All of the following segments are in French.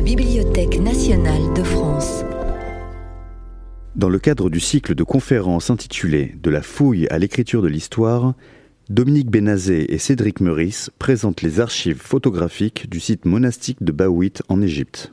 la Bibliothèque nationale de France. Dans le cadre du cycle de conférences intitulé De la fouille à l'écriture de l'histoire, Dominique Benazé et Cédric Meurice présentent les archives photographiques du site monastique de Bawit en Égypte.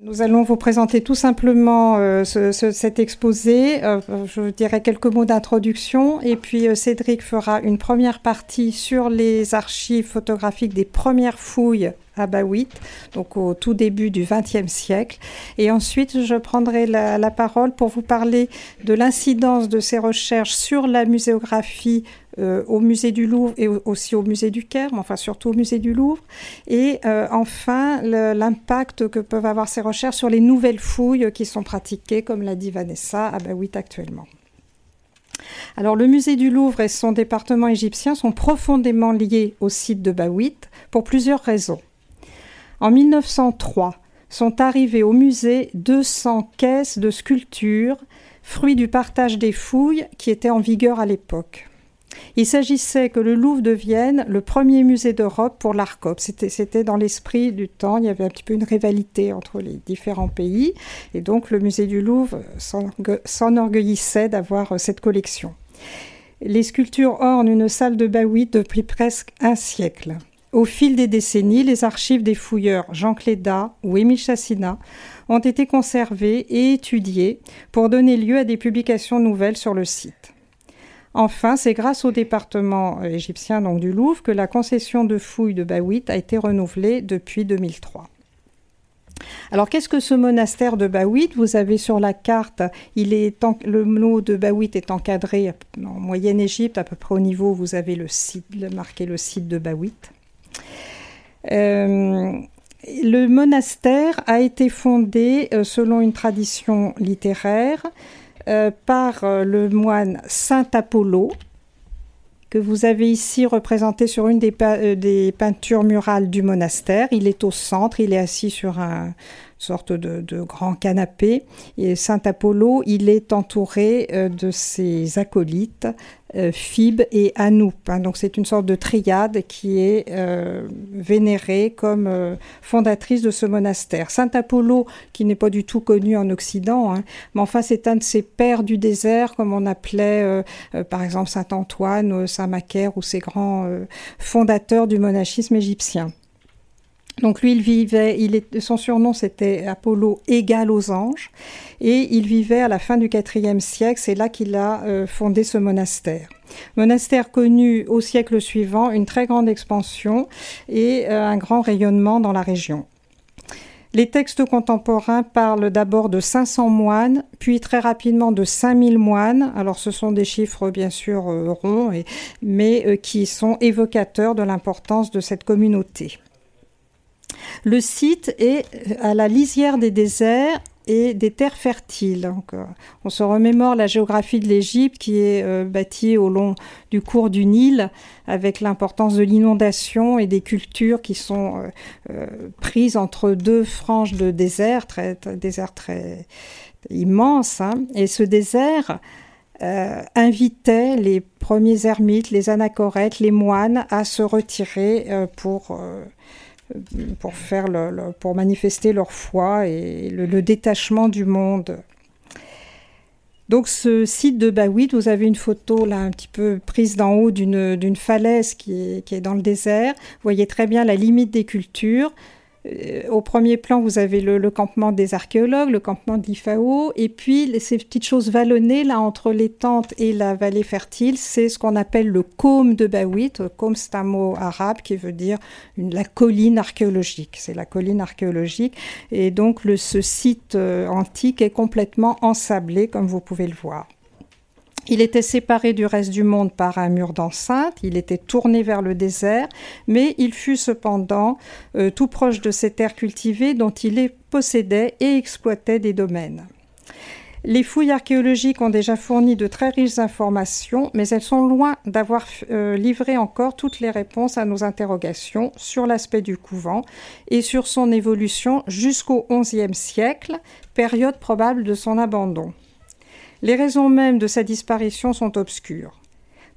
Nous allons vous présenter tout simplement euh, ce, ce, cet exposé. Euh, je dirais quelques mots d'introduction et puis euh, Cédric fera une première partie sur les archives photographiques des premières fouilles à Bawit, donc au tout début du XXe siècle. Et ensuite, je prendrai la, parole pour vous parler de l'incidence de ces recherches sur la muséographie euh, au musée du Louvre et aussi au musée du Caire, mais enfin surtout au musée du Louvre. Et euh, enfin, l'impact que peuvent avoir ces recherches sur les nouvelles fouilles qui sont pratiquées, comme l'a dit Vanessa, à Bawit actuellement. Alors le musée du Louvre et son département égyptien sont profondément liés au site de Bawit pour plusieurs raisons. En 1903, sont arrivées au musée 200 caisses de sculptures, fruits du partage des fouilles qui étaient en vigueur à l'époque. Il s'agissait que le Louvre devienne le premier musée d'Europe pour l'art C'était dans l'esprit du temps, il y avait un petit peu une rivalité entre les différents pays, et donc le musée du Louvre s'enorgueillissait d'avoir euh, cette collection. Les sculptures ornent une salle de Bawit depuis presque un siècle. Au fil des décennies, les archives des fouilleurs Jean Cléda ou Émile Chassina ont été conservées et étudiées pour donner lieu à des publications nouvelles sur le site. Enfin, c'est grâce au département euh, égyptien donc du Louvre que la concession de fouilles de Bawit a été renouvelée depuis 2003. Alors, qu'est-ce que ce monastère de Bawit Vous avez sur la carte, il est le mot de Bawit est encadré en moyenne Égypte, à peu près au niveau vous avez le site, marqué le site de Bawit. Euh, le monastère a été fondé euh, selon une tradition littéraire euh, par le moine Saint Apollo, que vous avez ici représenté sur une des, peintures murales du monastère. Il est au centre, il est assis sur un, sorte de, grand canapé. Et Saint Apollo, il est entouré euh, de ses acolytes, euh, Phib et Anoup. Hein. Donc c'est une sorte de triade qui est euh, vénérée comme euh, fondatrice de ce monastère. Saint Apollo, qui n'est pas du tout connu en Occident, hein, mais enfin c'est un de ces pères du désert, comme on appelait par exemple Saint Antoine, Saint Macaire ou ces grands fondateurs du monachisme égyptien. Donc lui, il vivait, son surnom c'était Apollo égal aux anges, et il vivait à la fin du IVe siècle, c'est là qu'il a euh, fondé ce monastère. Monastère connu au siècle suivant, une très grande expansion et euh, un grand rayonnement dans la région. Les textes contemporains parlent d'abord de 500 moines, puis très rapidement de 5000 moines. Alors ce sont des chiffres bien sûr euh, ronds, mais qui sont évocateurs de l'importance de cette communauté. Le site est à la lisière des déserts et des terres fertiles. Euh, on se remémore la géographie de l'Égypte qui est euh, bâtie au long du cours du Nil avec l'importance de l'inondation et des cultures qui sont euh, euh prises entre deux franges de désert, très, désert très immense. Hein. Et ce désert euh, invitait les premiers ermites, les anachorètes, les moines à se retirer euh, pour euh, pour faire le, pour manifester leur foi et le, le, détachement du monde. Donc ce site de Bawit, vous avez une photo là un petit peu prise d'en haut d'une falaise qui est, qui est dans le désert. Vous voyez très bien la limite des cultures. Au premier plan, vous avez le, le, campement des archéologues, le campement de l'IFAO, et puis ces petites choses vallonnées là entre les tentes et la vallée fertile, c'est ce qu'on appelle le côme de Bawit. Côme, c'est un mot arabe qui veut dire une, la colline archéologique. C'est la colline archéologique, et donc le, ce site euh, antique est complètement ensablé, comme vous pouvez le voir. Il était séparé du reste du monde par un mur d'enceinte, il était tourné vers le désert, mais il fut cependant euh, tout proche de ces terres cultivées dont il possédait et exploitait des domaines. Les fouilles archéologiques ont déjà fourni de très riches informations, mais elles sont loin d'avoir euh, livré encore toutes les réponses à nos interrogations sur l'aspect du couvent et sur son évolution jusqu'au XIe siècle, période probable de son abandon. Les raisons mêmes de sa disparition sont obscures.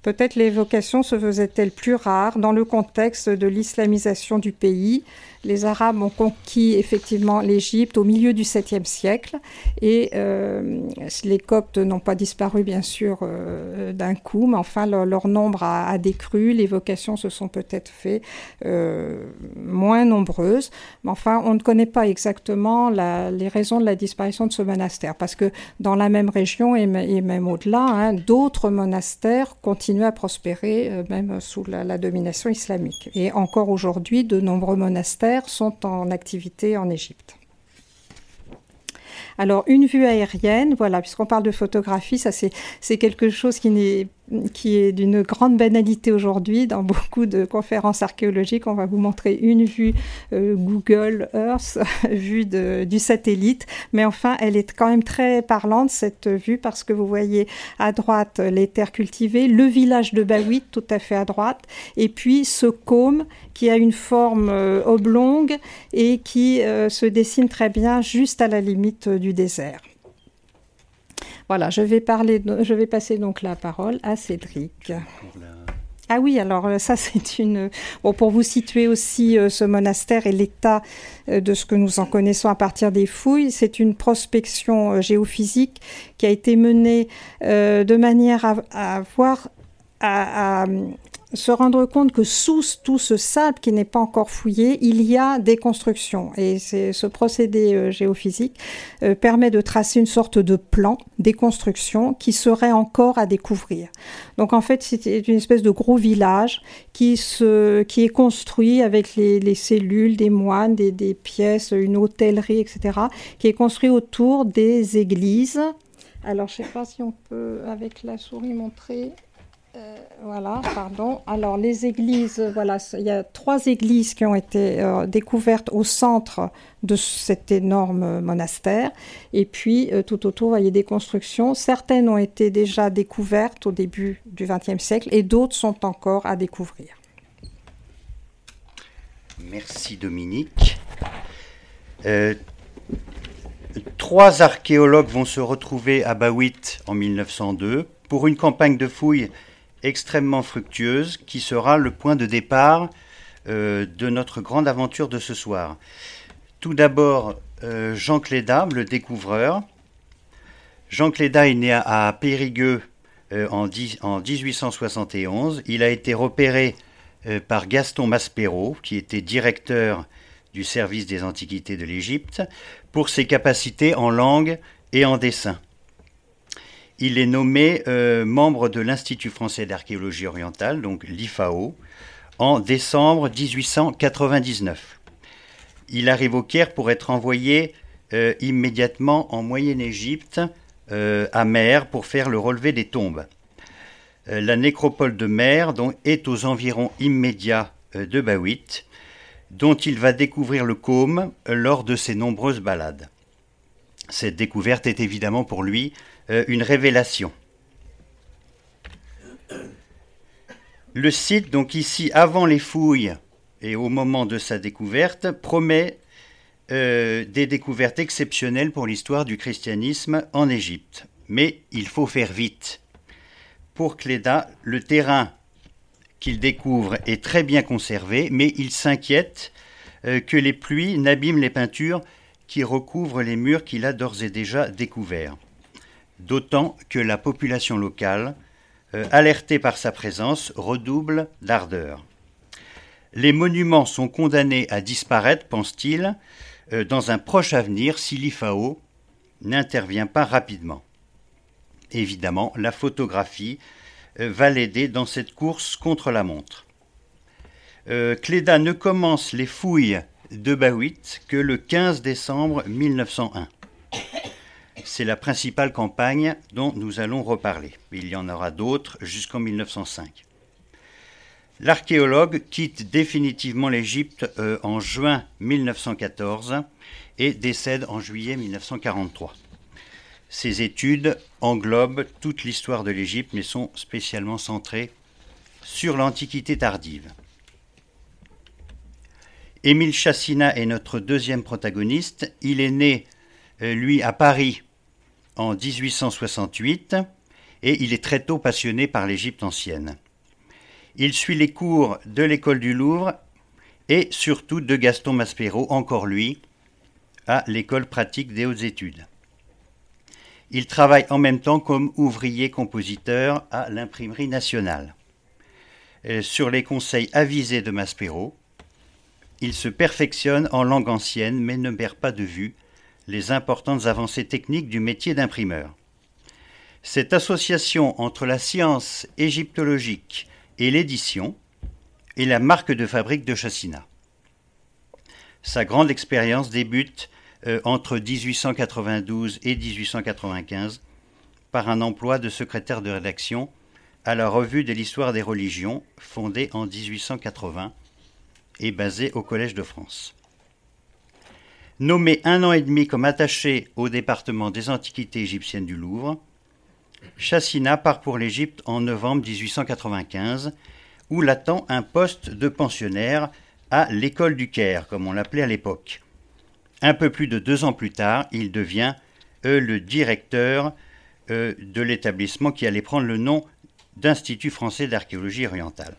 Peut-être l'évocation se faisait-elle plus rare dans le contexte de l'islamisation du pays les Arabes ont conquis effectivement l'Égypte au milieu du 7e siècle et euh, les Coptes n'ont pas disparu bien sûr euh, d'un coup, mais enfin leur, nombre a, décru, les vocations se sont peut-être fait euh, moins nombreuses, mais enfin on ne connaît pas exactement les raisons de la disparition de ce monastère parce que dans la même région et, même au-delà, hein, d'autres monastères continuent à prospérer même sous la, la domination islamique. Et encore aujourd'hui, de nombreux monastères sont en activité en Égypte. Alors, une vue aérienne, voilà, puisqu'on parle de photographie, ça c'est quelque chose qui n'est qui est d'une grande banalité aujourd'hui dans beaucoup de conférences archéologiques. On va vous montrer une vue euh, Google Earth, vue du satellite, mais enfin, elle est quand même très parlante cette vue parce que vous voyez à droite les terres cultivées, le village de Bawit tout à fait à droite, et puis ce côme qui a une forme euh, oblongue et qui euh, se dessine très bien juste à la limite du désert. Voilà, je vais, parler, je vais passer donc la parole à Cédric. Ah oui, alors euh, ça c'est une... Bon, pour vous situer aussi euh, ce monastère et l'état euh, de ce que nous en connaissons à partir des fouilles, c'est une prospection géophysique qui a été menée de manière à, à voir, à, se rendre compte que sous tout ce sable qui n'est pas encore fouillé, il y a des constructions. Et ce procédé euh, géophysique euh, permet de tracer une sorte de plan des constructions qui seraient encore à découvrir. Donc en fait, c'est une espèce de gros village qui, se, qui est construit avec les, les cellules, des moines, des pièces, une hôtellerie, etc., qui est construit autour des églises. Alors, je ne sais pas si on peut, avec la souris, montrer. Euh, voilà, pardon. Alors les églises, voilà, il y a trois églises qui ont été euh, découvertes au centre de cet énorme monastère. Et puis euh, tout autour, vous voyez des constructions. Certaines ont été déjà découvertes au début du XXe siècle et d'autres sont encore à découvrir. Merci Dominique. trois archéologues vont se retrouver à Bawit en 1902 pour une campagne de fouilles extrêmement fructueuse qui sera le point de départ euh, de notre grande aventure de ce soir. Tout d'abord, euh, Jean Cléda, le découvreur. Jean Cléda est né à, Périgueux euh, en, en, 1871. Il a été repéré par Gaston Maspero, qui était directeur du service des antiquités de l'Égypte, pour ses capacités en langue et en dessin il est nommé euh, membre de l'Institut français d'archéologie orientale, donc l'IFAO, en décembre 1899. Il arrive au Caire pour être envoyé euh, immédiatement en Moyenne-Égypte, euh, à Mer, pour faire le relevé des tombes. la nécropole de Mer est aux environs immédiats de Bawit, dont il va découvrir le côme lors de ses nombreuses balades. Cette découverte est évidemment pour lui euh, une révélation. Le site, donc ici, avant les fouilles et au moment de sa découverte, promet euh, des découvertes exceptionnelles pour l'histoire du christianisme en Égypte. Mais il faut faire vite. Pour Cléda, le terrain qu'il découvre est très bien conservé, mais il s'inquiète euh, que les pluies n'abîment les peintures qui recouvrent les murs qu'il a d'ores et déjà découverts d'autant que la population locale, euh, alertée par sa présence, redouble d'ardeur. Les monuments sont condamnés à disparaître, pense-t-il, euh, dans un proche avenir si l'IFAO n'intervient pas rapidement. Évidemment, la photographie euh, va l'aider dans cette course contre la montre. Cléda ne commence les fouilles de Bawit que le 15 décembre 1901. C'est la principale campagne dont nous allons reparler. Il y en aura d'autres jusqu'en 1905. L'archéologue quitte définitivement l'Égypte euh, en juin 1914 et décède en juillet 1943. Ses études englobent toute l'histoire de l'Égypte mais sont spécialement centrées sur l'Antiquité tardive. Émile Chassina est notre deuxième protagoniste. Il est né, euh, lui, à Paris en 1868 et il est très tôt passionné par l'Égypte ancienne. Il suit les cours de l'école du Louvre et surtout de Gaston Maspero, encore lui, à l'école pratique des hautes études. Il travaille en même temps comme ouvrier compositeur à l'imprimerie nationale. Euh, sur les conseils avisés de Maspero, il se perfectionne en langue ancienne mais ne perd pas de vue les importantes avancées techniques du métier d'imprimeur. Cette association entre la science égyptologique et l'édition est la marque de fabrique de Chassina. Sa grande expérience débute euh, entre 1892 et 1895 par un emploi de secrétaire de rédaction à la Revue de l'histoire des religions, fondée en 1880 et basée au Collège de France. Nommé un an et demi comme attaché au département des antiquités égyptiennes du Louvre, Chassina part pour l'Égypte en novembre 1895, où l'attend un poste de pensionnaire à l'école du Caire, comme on l'appelait à l'époque. Un peu plus de deux ans plus tard, il devient euh, le directeur euh, de l'établissement qui allait prendre le nom d'Institut français d'archéologie orientale,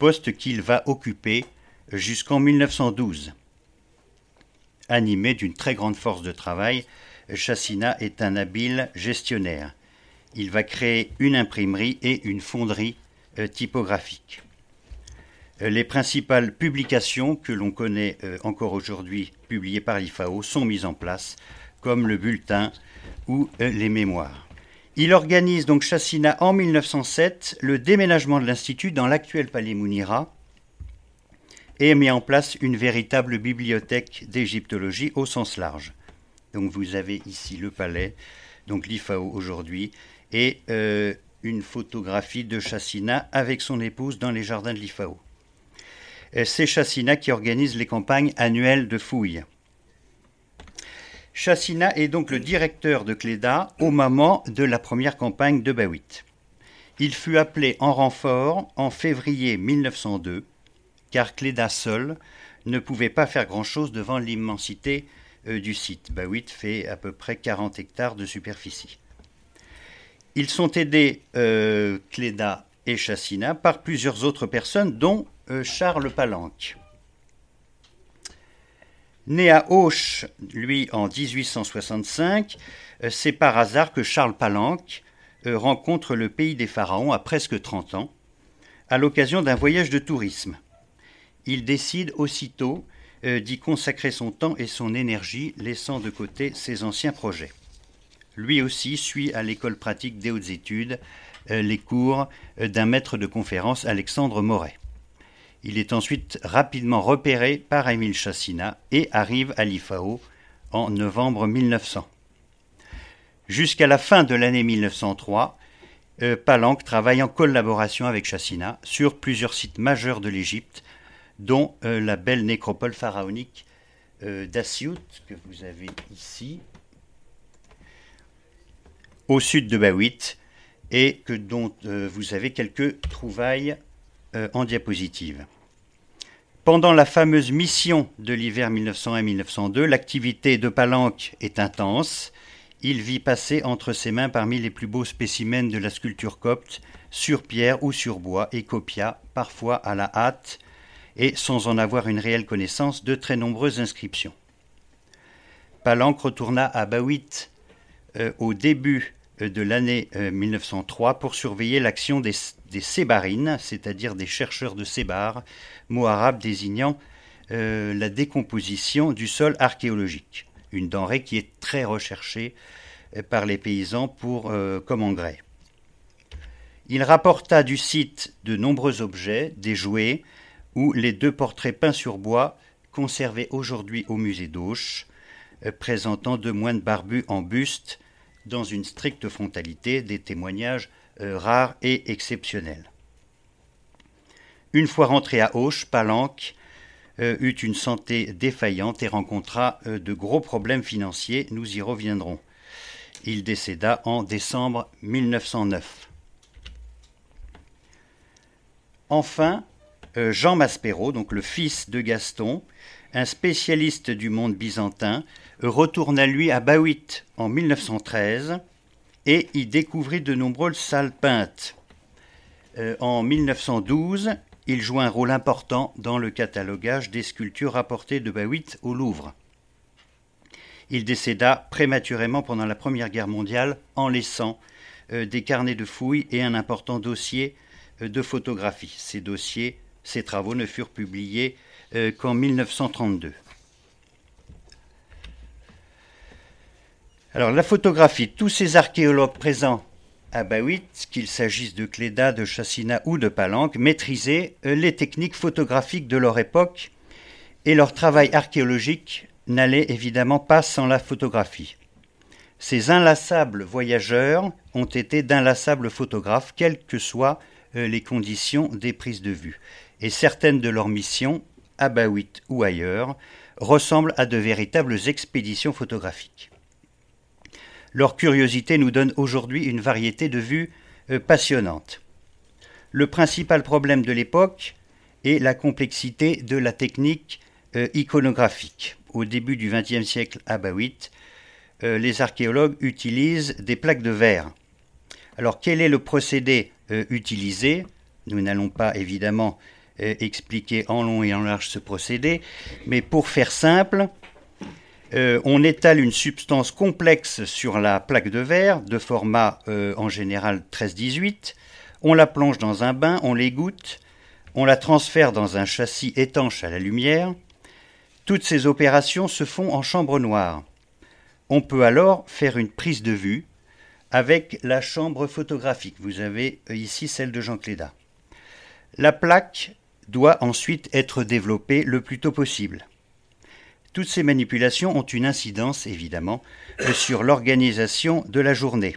poste qu'il va occuper jusqu'en 1912. Animé d'une très grande force de travail, Chassina est un habile gestionnaire. Il va créer une imprimerie et une fonderie euh, typographique. Euh, les principales publications que l'on connaît euh, encore aujourd'hui, publiées par l'IFAO, sont mises en place, comme le bulletin ou les mémoires. Il organise donc Chassina en 1907 le déménagement de l'Institut dans l'actuel palais Mounira et met en place une véritable bibliothèque d'égyptologie au sens large. Donc vous avez ici le palais, donc l'IFAO aujourd'hui, et euh, une photographie de Chassina avec son épouse dans les jardins de l'IFAO. Euh, c'est Chassina qui organise les campagnes annuelles de fouilles. Chassina est donc le directeur de Cléda au moment de la première campagne de Bawit. Il fut appelé en renfort en février 1902 car Cléda seul ne pouvait pas faire grand-chose devant l'immensité euh, du site. Bawit fait à peu près 40 hectares de superficie. Ils sont aidés, euh, Cléda et Chassina, par plusieurs autres personnes, dont euh, Charles Palanque. Né à Auch, lui, en 1865, c'est par hasard que Charles Palanque rencontre le pays des pharaons à presque 30 ans, à l'occasion d'un voyage de tourisme il décide aussitôt euh, d'y consacrer son temps et son énergie, laissant de côté ses anciens projets. Lui aussi suit à l'école pratique des hautes études euh, les cours euh, d'un maître de conférence, Alexandre Moret. Il est ensuite rapidement repéré par Émile Chassina et arrive à l'IFAO en novembre 1900. Jusqu'à la fin de l'année 1903, Palanque travaille en collaboration avec Chassina sur plusieurs sites majeurs de l'Égypte, dont euh, la belle nécropole pharaonique euh, que vous avez ici, au sud de Bawit, et que, dont euh, vous avez quelques trouvailles en diapositive. Pendant la fameuse mission de l'hiver 1901-1902, l'activité de Palanque est intense. Il vit passer entre ses mains parmi les plus beaux spécimens de la sculpture copte, sur pierre ou sur bois, et copia, parfois à la hâte, et sans en avoir une réelle connaissance, de très nombreuses inscriptions. Palanque retourna à Bawit euh, au début euh, de l'année 1903 euh, pour surveiller l'action des, des sébarines, c'est-à-dire des chercheurs de sébar, mot arabe désignant la décomposition du sol archéologique, une denrée qui est très recherchée par les paysans pour, comme engrais. Il rapporta du site de nombreux objets, des jouets, ou les deux portraits peints sur bois conservés aujourd'hui au musée d'Auch, euh, présentant deux moines barbus en buste dans une stricte frontalité, des témoignages euh, rares et exceptionnels. Une fois rentré à Auch, Palanque euh, eut une santé défaillante et rencontra de gros problèmes financiers, nous y reviendrons. Il décéda en décembre 1909. Enfin, Jean Maspero, donc le fils de Gaston, un spécialiste du monde byzantin, retourne à lui à Bawit en 1913 et y découvrit de nombreuses salles peintes. Euh, en 1912, il joue un rôle important dans le catalogage des sculptures rapportées de Bawitt au Louvre. Il décéda prématurément pendant la Première Guerre mondiale en laissant euh, des carnets de fouilles et un important dossier euh, de photographie. Ces dossiers, ces travaux ne furent publiés euh, qu'en 1932. Alors la photographie, tous ces archéologues présents à Bawitt, qu'il s'agisse de Cléda, de Chassina ou de Palanque, maîtrisaient les techniques photographiques de leur époque et leur travail archéologique n'allait évidemment pas sans la photographie. Ces inlassables voyageurs ont été d'inlassables photographes, quelles que soient euh, les conditions des prises de vue. Et certaines de leurs missions, à Bawitt ou ailleurs, ressemblent à de véritables expéditions photographiques. Leur curiosité nous donne aujourd'hui une variété de vues euh, passionnantes. Le principal problème de l'époque est la complexité de la technique euh, iconographique. Au début du XXe siècle à euh, les archéologues utilisent des plaques de verre. Alors quel est le procédé utilisé? Nous n'allons pas évidemment expliquer en long et en large ce procédé, mais pour faire simple, on étale une substance complexe sur la plaque de verre, de format en général 13-18, on la plonge dans un bain, on l'égoutte, on la transfère dans un châssis étanche à la lumière. Toutes ces opérations se font en chambre noire. On peut alors faire une prise de vue avec la chambre photographique. Vous avez ici celle de Jean Cléda. La plaque doit ensuite être développée le plus tôt possible. Toutes ces manipulations ont une incidence, évidemment, sur l'organisation de la journée.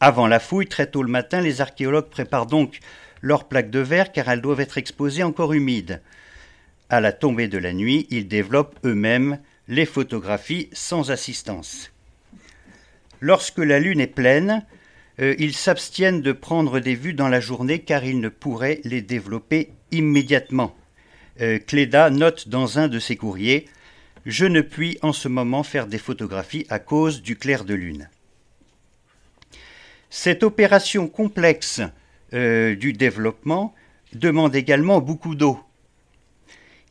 Avant la fouille, très tôt le matin, les archéologues préparent donc leurs plaques de verre car elles doivent être exposées encore humides. À la tombée de la nuit, ils développent eux-mêmes les photographies sans assistance. Lorsque la lune est pleine, euh, ils s'abstiennent de prendre des vues dans la journée car ils ne pourraient les développer immédiatement. Euh, Cléda note dans un de ses courriers Je ne puis en ce moment faire des photographies à cause du clair de lune. Cette opération complexe euh, du développement demande également beaucoup d'eau.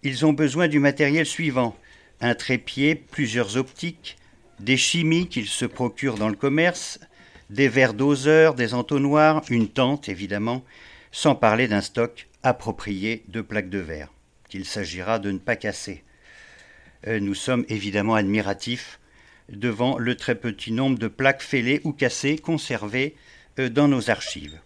Ils ont besoin du matériel suivant un trépied, plusieurs optiques, des chimies qu'ils se procurent dans le commerce, des verres doseurs, des entonnoirs, une tente évidemment, sans parler d'un stock approprié de plaques de verre, qu'il s'agira de ne pas casser. Euh, nous sommes évidemment admiratifs devant le très petit nombre de plaques fêlées ou cassées conservées euh, dans nos archives.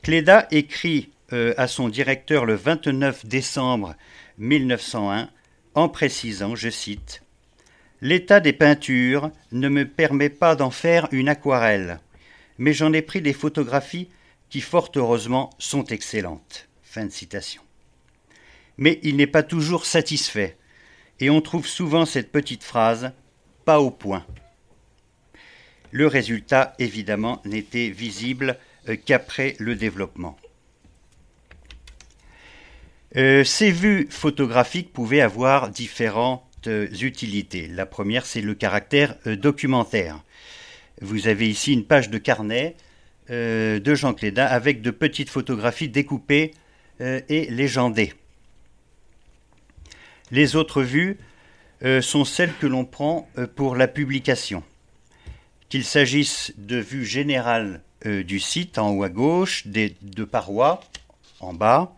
Cléda écrit euh, à son directeur le 29 décembre 1901 en précisant, je cite, L'état des peintures ne me permet pas d'en faire une aquarelle, mais j'en ai pris des photographies qui fort heureusement sont excellentes. Fin de citation. Mais il n'est pas toujours satisfait, et on trouve souvent cette petite phrase pas au point. Le résultat, évidemment, n'était visible euh, qu'après le développement. Euh, ces vues photographiques pouvaient avoir différentes euh, utilités. La première, c'est le caractère euh, documentaire. Vous avez ici une page de carnet de Jean Cléda avec de petites photographies découpées et légendées. Les autres vues sont celles que l'on prend pour la publication. Qu'il s'agisse de vues générales du site en haut à gauche, des, de parois en bas,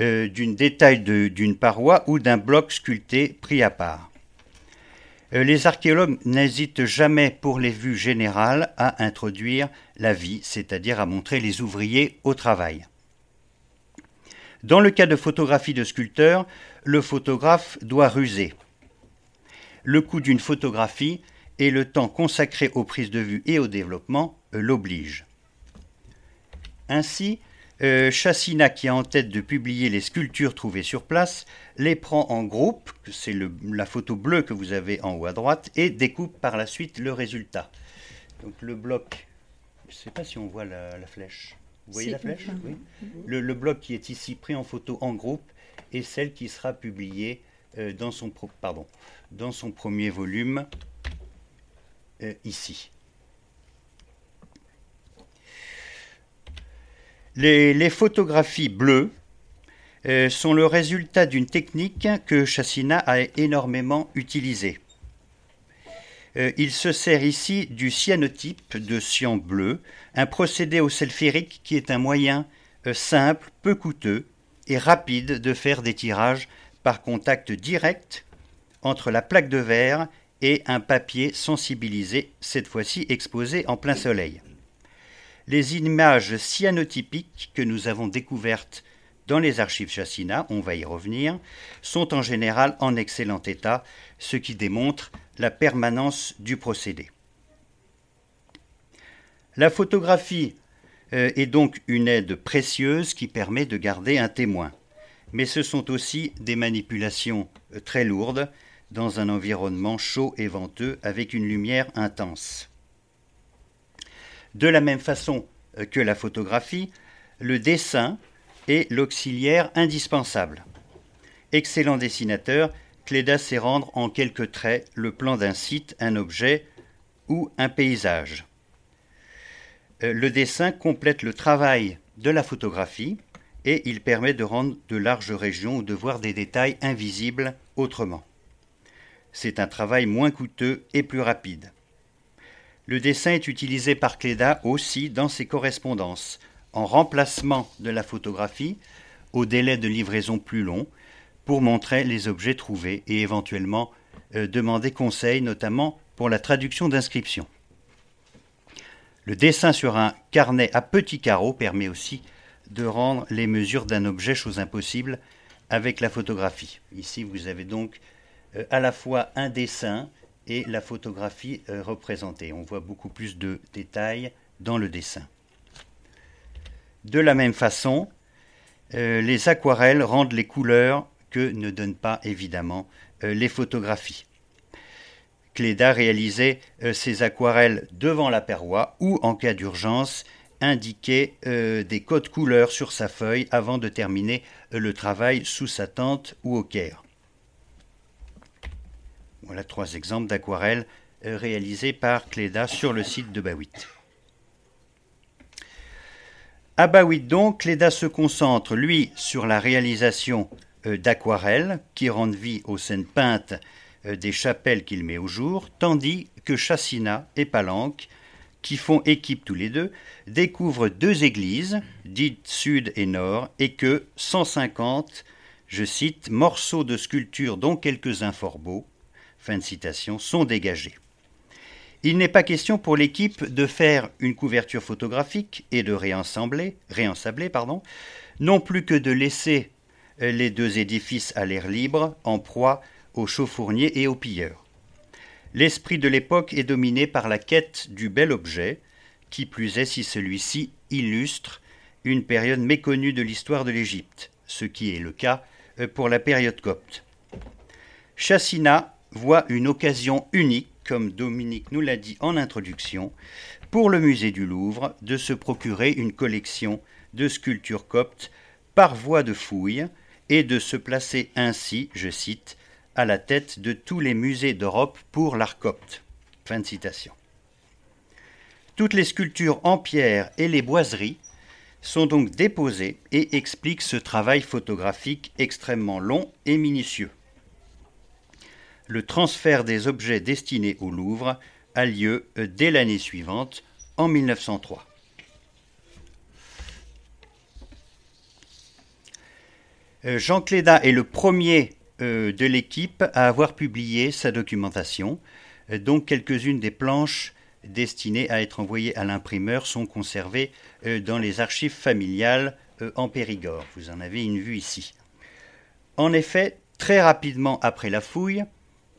euh, d'une détail d'une paroi ou d'un bloc sculpté pris à part. Euh, les archéologues n'hésitent jamais pour les vues générales à introduire la vie, c'est-à-dire à montrer les ouvriers au travail. Dans le cas de photographie de sculpteurs, le photographe doit ruser. Le coût d'une photographie et le temps consacré aux prises de vue et au développement euh, l'obligent. Ainsi, euh, Chassina, qui a en tête de publier les sculptures trouvées sur place, les prend en groupe, c'est la photo bleue que vous avez en haut à droite, et découpe par la suite le résultat. Donc le bloc, je ne sais pas si on voit la, flèche. Vous voyez la flèche oui. le, bloc qui est ici pris en photo en groupe est celle qui sera publiée euh, dans, son pardon, dans son premier volume ici. Les, photographies bleues sont le résultat d'une technique que Chassina a énormément utilisée. il se sert ici du cyanotype de cyan bleu, un procédé au qui est un moyen simple, peu coûteux et rapide de faire des tirages par contact direct entre la plaque de verre et un papier sensibilisé, cette fois-ci exposé en plein soleil. Les images cyanotypiques que nous avons découvertes dans les archives Chassina, on va y revenir, sont en général en excellent état, ce qui démontre la permanence du procédé. La photographie euh, est donc une aide précieuse qui permet de garder un témoin. Mais ce sont aussi des manipulations euh, très lourdes dans un environnement chaud et venteux avec une lumière intense. De la même façon euh, que la photographie, le dessin est l'auxiliaire indispensable. Excellent dessinateur, Cléda sait rendre en quelques traits le plan d'un site, un objet ou un paysage. Euh, le dessin complète le travail de la photographie et il permet de rendre de larges régions ou de voir des détails invisibles autrement. C'est un travail moins coûteux et plus rapide. Le dessin est utilisé par Cléda aussi dans ses correspondances, en remplacement de la photographie, au délai de livraison plus long, pour montrer les objets trouvés et éventuellement euh, demander conseil, notamment pour la traduction d'inscriptions. Le dessin sur un carnet à petits carreaux permet aussi de rendre les mesures d'un objet, chose impossible, avec la photographie. Ici, vous avez donc euh, à la fois un dessin et la photographie euh, représentée. On voit beaucoup plus de détails dans le dessin. De la même façon, euh, les aquarelles rendent les couleurs que ne donnent pas évidemment les photographies. Cléda réalisait ses aquarelles devant la paroi ou, en cas d'urgence, indiquait des codes couleurs sur sa feuille avant de terminer le travail sous sa tente ou au caire. Voilà trois exemples d'aquarelles euh, réalisées par Cléda sur le site de Bawit. À Bawit donc, Cléda se concentre, lui, sur la réalisation euh, d'aquarelles qui rendent vie aux scènes peintes euh, des chapelles qu'il met au jour, tandis que Chassina et Palanque, qui font équipe tous les deux, découvrent deux églises, dites sud et nord, et que 150, je cite, morceaux de sculpture dont quelques-uns fort beaux, fin de citation, sont dégagés. Il n'est pas question pour l'équipe de faire une couverture photographique et de réensembler, réensabler, pardon, non plus que de laisser euh, les deux édifices à l'air libre, en proie aux chauffourniers et aux pilleurs. L'esprit de l'époque est dominé par la quête du bel objet, qui plus est si celui-ci illustre une période méconnue de l'histoire de l'Égypte, ce qui est le cas euh, pour la période copte. Chassina voit une occasion unique, comme Dominique nous l'a dit en introduction, pour le musée du Louvre de se procurer une collection de sculptures coptes par voie de fouille et de se placer ainsi, je cite, à la tête de tous les musées d'Europe pour l'art copte. Fin de citation. Toutes les sculptures en pierre et les boiseries sont donc déposées et expliquent ce travail photographique extrêmement long et minutieux le transfert des objets destinés au Louvre a lieu euh, dès l'année suivante, en 1903. Euh, Jean Cléda est le premier euh, de l'équipe à avoir publié sa documentation, dont quelques-unes des planches destinées à être envoyées à l'imprimeur sont conservées dans les archives familiales en Périgord. Vous en avez une vue ici. En effet, très rapidement après la fouille,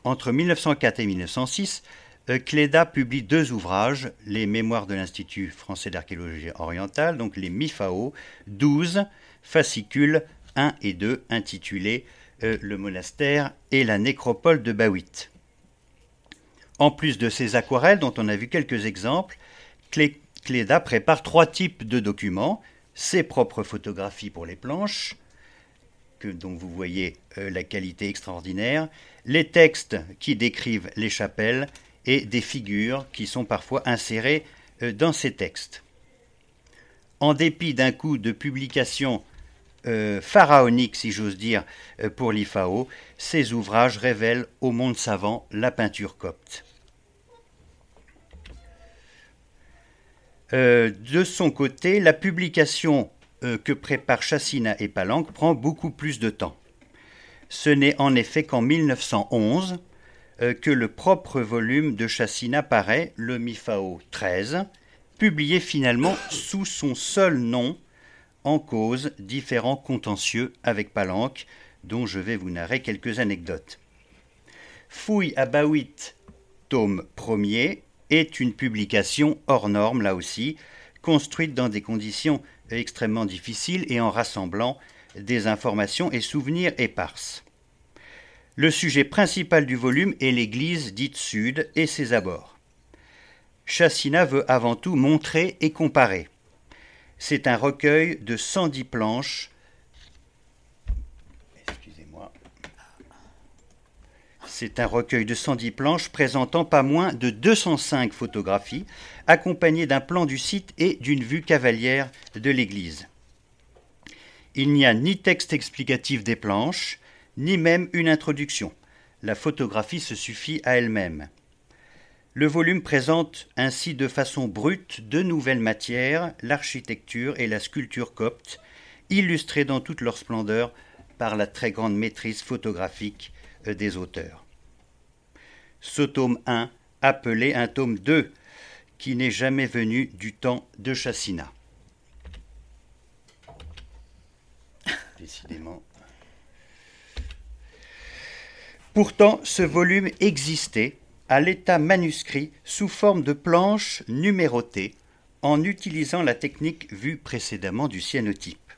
entre 1904 et 1906, euh, Cléda publie deux ouvrages, les Mémoires de l'Institut français d'archéologie orientale, donc les MIFAO, 12 fascicules 1 et 2 intitulés euh, Le monastère et la nécropole de Bawit. En plus de ces aquarelles dont on a vu quelques exemples, Cléda prépare trois types de documents, ses propres photographies pour les planches, dont vous voyez euh, la qualité extraordinaire, les textes qui décrivent les chapelles et des figures qui sont parfois insérées euh, dans ces textes. En dépit d'un coup de publication euh, pharaonique, si j'ose dire, pour l'IFAO, ces ouvrages révèlent au monde savant la peinture copte. de son côté, la publication que préparent Chassina et Palanque prend beaucoup plus de temps. Ce n'est en effet qu'en 1911 euh, que le propre volume de Chassina paraît, le Mifao 13, publié finalement sous son seul nom, en cause différents contentieux avec Palanque, dont je vais vous narrer quelques anecdotes. Fouille à Bawit, tome 1er, est une publication hors norme, là aussi, construite dans des conditions extrêmement difficiles et en rassemblant des informations et souvenirs éparses. Le sujet principal du volume est l'église dite sud et ses abords. Chassina veut avant tout montrer et comparer. C'est un recueil de 110 planches. C'est un recueil de 110 planches présentant pas moins de 205 photographies, accompagnées d'un plan du site et d'une vue cavalière de l'église. Il n'y a ni texte explicatif des planches, ni même une introduction. La photographie se suffit à elle-même. Le volume présente ainsi de façon brute de nouvelles matières, l'architecture et la sculpture copte, illustrées dans toute leur splendeur par la très grande maîtrise photographique euh, des auteurs. Ce tome 1, appelé un tome 2, qui n'est jamais venu du temps de Chassina. Décidément. Pourtant, ce volume existait à l'état manuscrit sous forme de planches numérotées en utilisant la technique vue précédemment du cyanotype.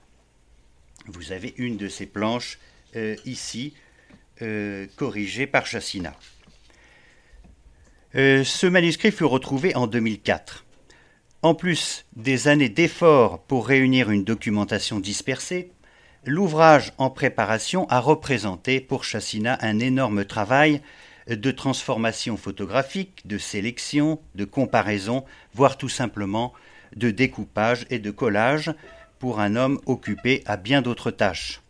Vous avez une de ces planches euh, ici, euh, corrigée par Chassina. Euh, ce manuscrit fut retrouvé en 2004. En plus des années d'efforts pour réunir une documentation dispersée, L'ouvrage en préparation a représenté pour Chassina un énorme travail de transformation photographique, de sélection, de comparaison, voire tout simplement de découpage et de collage pour un homme occupé à bien d'autres tâches.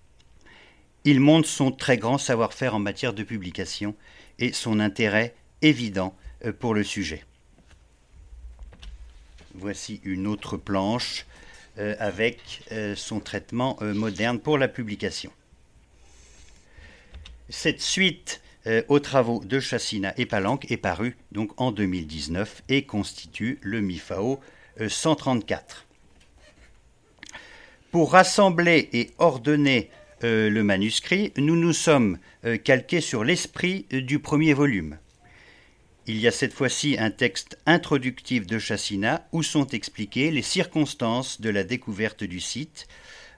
Il montre son très grand savoir-faire en matière de publication et son intérêt évident pour le sujet. Voici une autre planche euh, avec euh, son traitement euh, moderne pour la publication. Cette suite aux travaux de Chassina et Palanque est parue donc en 2019 et constitue le MIFAO 134. Pour rassembler et ordonner le manuscrit, nous nous sommes calqués sur l'esprit du premier volume. Il y a cette fois-ci un texte introductif de Chassina où sont expliquées les circonstances de la découverte du site,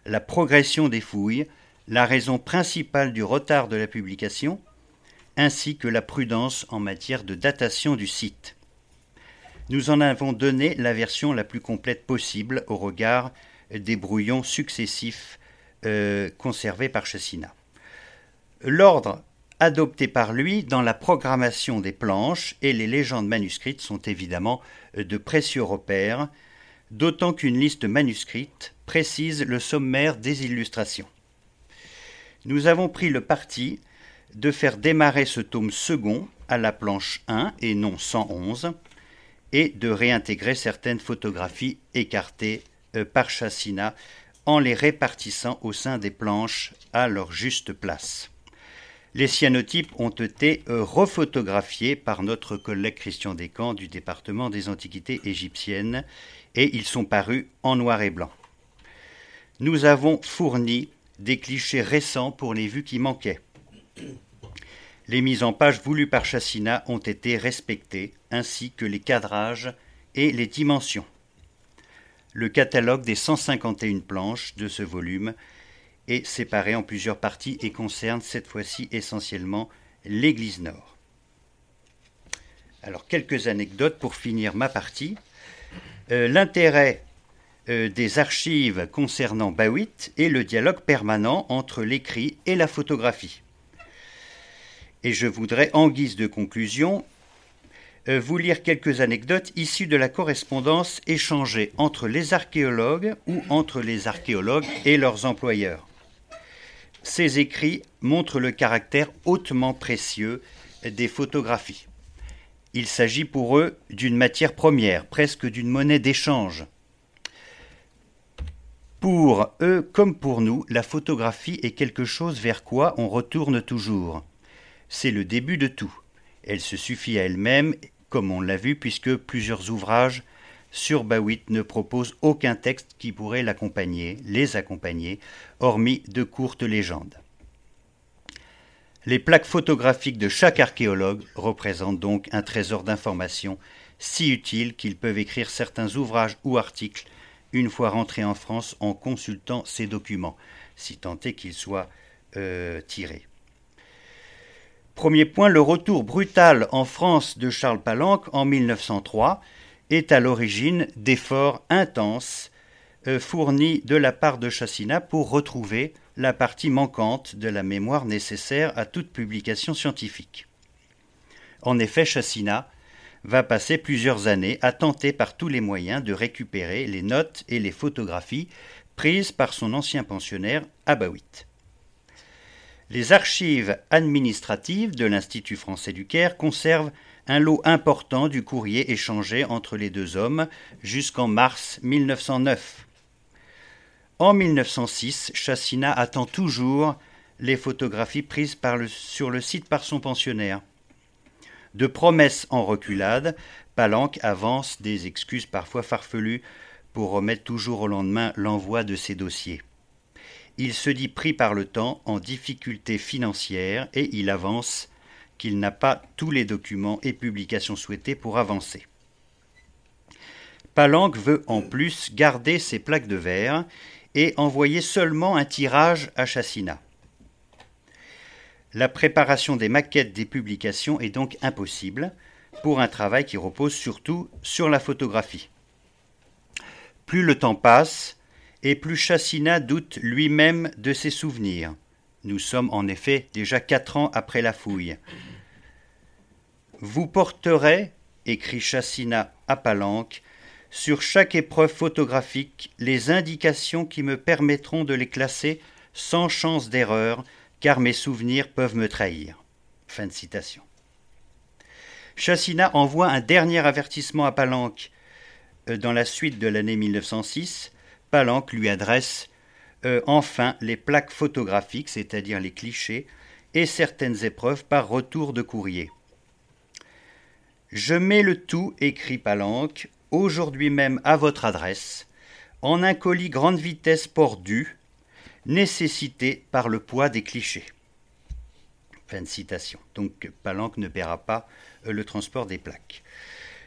la progression des fouilles, la raison principale du retard de la publication, ainsi que la prudence en matière de datation du site. Nous en avons donné la version la plus complète possible au regard des brouillons successifs euh, conservés par Chassina. L'ordre adoptés par lui dans la programmation des planches et les légendes manuscrites sont évidemment euh, de précieux repères, d'autant qu'une liste manuscrite précise le sommaire des illustrations. Nous avons pris le parti de faire démarrer ce tome second à la planche 1 et non 111, et de réintégrer certaines photographies écartées euh, par Chassina en les répartissant au sein des planches à leur juste place. Les cyanotypes ont été euh, refotographiés par notre collègue Christian Descamps du département des Antiquités égyptiennes et ils sont parus en noir et blanc. Nous avons fourni des clichés récents pour les vues qui manquaient. Les mises en page voulues par Chassina ont été respectées, ainsi que les cadrages et les dimensions. Le catalogue des 151 planches de ce volume est séparé en plusieurs parties et concerne cette fois-ci essentiellement l'église nord. Alors quelques anecdotes pour finir ma partie. Euh, l'intérêt euh, des archives concernant Bawit est le dialogue permanent entre l'écrit et la photographie. Et je voudrais, en guise de conclusion, euh, vous lire quelques anecdotes issues de la correspondance échangée entre les archéologues ou entre les archéologues et leurs employeurs. Ces écrits montrent le caractère hautement précieux des photographies. Il s'agit pour eux d'une matière première, presque d'une monnaie d'échange. Pour eux comme pour nous, la photographie est quelque chose vers quoi on retourne toujours. C'est le début de tout. Elle se suffit à elle-même comme on l'a vu, puisque plusieurs ouvrages sur Bawit ne proposent aucun texte qui pourrait l'accompagner, les accompagner, hormis de courtes légendes. Les plaques photographiques de chaque archéologue représentent donc un trésor d'informations si utile qu'ils peuvent écrire certains ouvrages ou articles une fois rentrés en France en consultant ces documents, si tant est qu'ils soient euh, tirés. Premier point, le retour brutal en France de Charles Palanque en 1903 est à l'origine d'efforts intenses euh, fournis de la part de Chassina pour retrouver la partie manquante de la mémoire nécessaire à toute publication scientifique. En effet, Chassina va passer plusieurs années à tenter par tous les moyens de récupérer les notes et les photographies prises par son ancien pensionnaire à Bawit. Les archives administratives de l'Institut français du Caire conservent un lot important du courrier échangé entre les deux hommes jusqu'en mars 1909. En 1906, Chassina attend toujours les photographies prises sur le site par son pensionnaire. De promesses en reculade, Palanque avance des excuses parfois farfelues pour remettre toujours au lendemain l'envoi de ses dossiers il se dit pris par le temps, en difficulté financière, et il avance qu'il n'a pas tous les documents et publications souhaités pour avancer. Palanque veut en plus garder ses plaques de verre et envoyer seulement un tirage à Chassina. La préparation des maquettes des publications est donc impossible pour un travail qui repose surtout sur la photographie. Plus le temps passe, et plus Chassina doute lui-même de ses souvenirs. Nous sommes en effet déjà quatre ans après la fouille. Vous porterez, écrit Chassina à Palanque, sur chaque épreuve photographique les indications qui me permettront de les classer sans chance d'erreur, car mes souvenirs peuvent me trahir. Fin de citation. Chassina envoie un dernier avertissement à Palanque euh, dans la suite de l'année 1906 Palanque lui adresse euh, enfin les plaques photographiques, c'est-à-dire les clichés, et certaines épreuves par retour de courrier. Je mets le tout, écrit Palanque, aujourd'hui même à votre adresse, en un colis grande vitesse port dû, nécessité par le poids des clichés. Fin de citation. Donc Palanque ne paiera pas euh, le transport des plaques.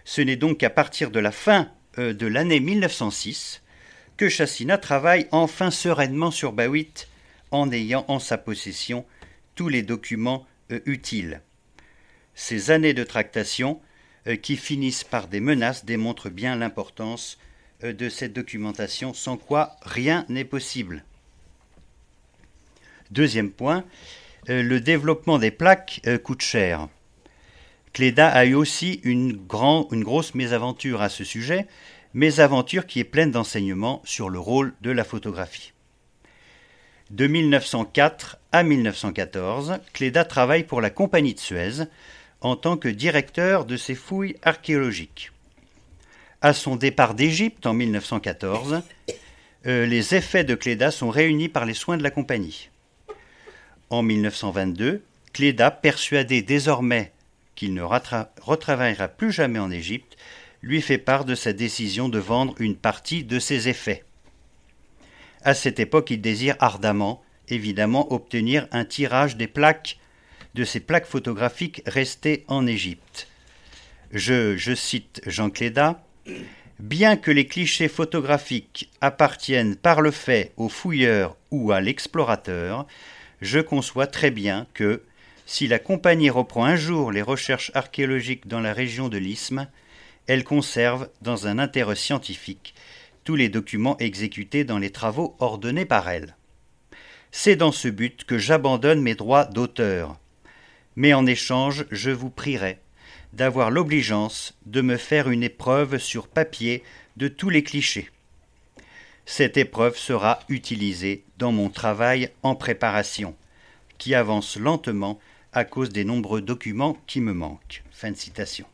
Ce n'est donc qu'à partir de la fin euh, de l'année 1906 que Chassina travaille enfin sereinement sur Bawit en ayant en sa possession tous les documents euh, utiles. Ces années de tractation, qui finissent par des menaces, démontrent bien l'importance euh, de cette documentation, sans quoi rien n'est possible. Deuxième point, le développement des plaques coûte cher. Cléda a eu aussi une, grosse mésaventure à ce sujet, aventure qui est pleine d'enseignements sur le rôle de la photographie. De 1904 à 1914, Cléda travaille pour la Compagnie de Suez en tant que directeur de ses fouilles archéologiques. À son départ d'Égypte en 1914, euh, les effets de Cléda sont réunis par les soins de la compagnie. En 1922, Cléda, persuadé désormais qu'il ne retravaillera plus jamais en Égypte, lui fait part de sa décision de vendre une partie de ses effets. À cette époque, il désire ardemment, évidemment, obtenir un tirage des plaques de ces plaques photographiques restées en Égypte. Je, cite Jean Cléda Bien que les clichés photographiques appartiennent par le fait au fouilleur ou à l'explorateur, je conçois très bien que, si la compagnie reprend un jour les recherches archéologiques dans la région de l'Isthme, elle conserve, dans un intérêt scientifique, tous les documents exécutés dans les travaux ordonnés par elle. C'est dans ce but que j'abandonne mes droits d'auteur. Mais en échange, je vous prierai d'avoir l'obligeance de me faire une épreuve sur papier de tous les clichés. Cette épreuve sera utilisée dans mon travail en préparation, qui avance lentement à cause des nombreux documents qui me manquent. Fin citation.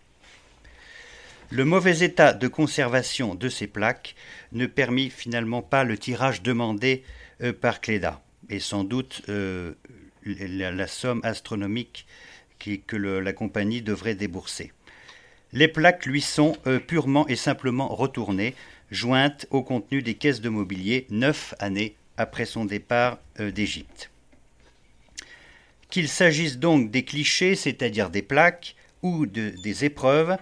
Le mauvais état de conservation de ces plaques ne permit finalement pas le tirage demandé euh, par Cléda, et sans doute euh, la, somme astronomique que la compagnie devrait débourser. Les plaques lui sont euh, purement et simplement retournées, jointes au contenu des caisses de mobilier neuf années après son départ d'Égypte. Qu'il s'agisse donc des clichés, c'est-à-dire des plaques, ou des épreuves,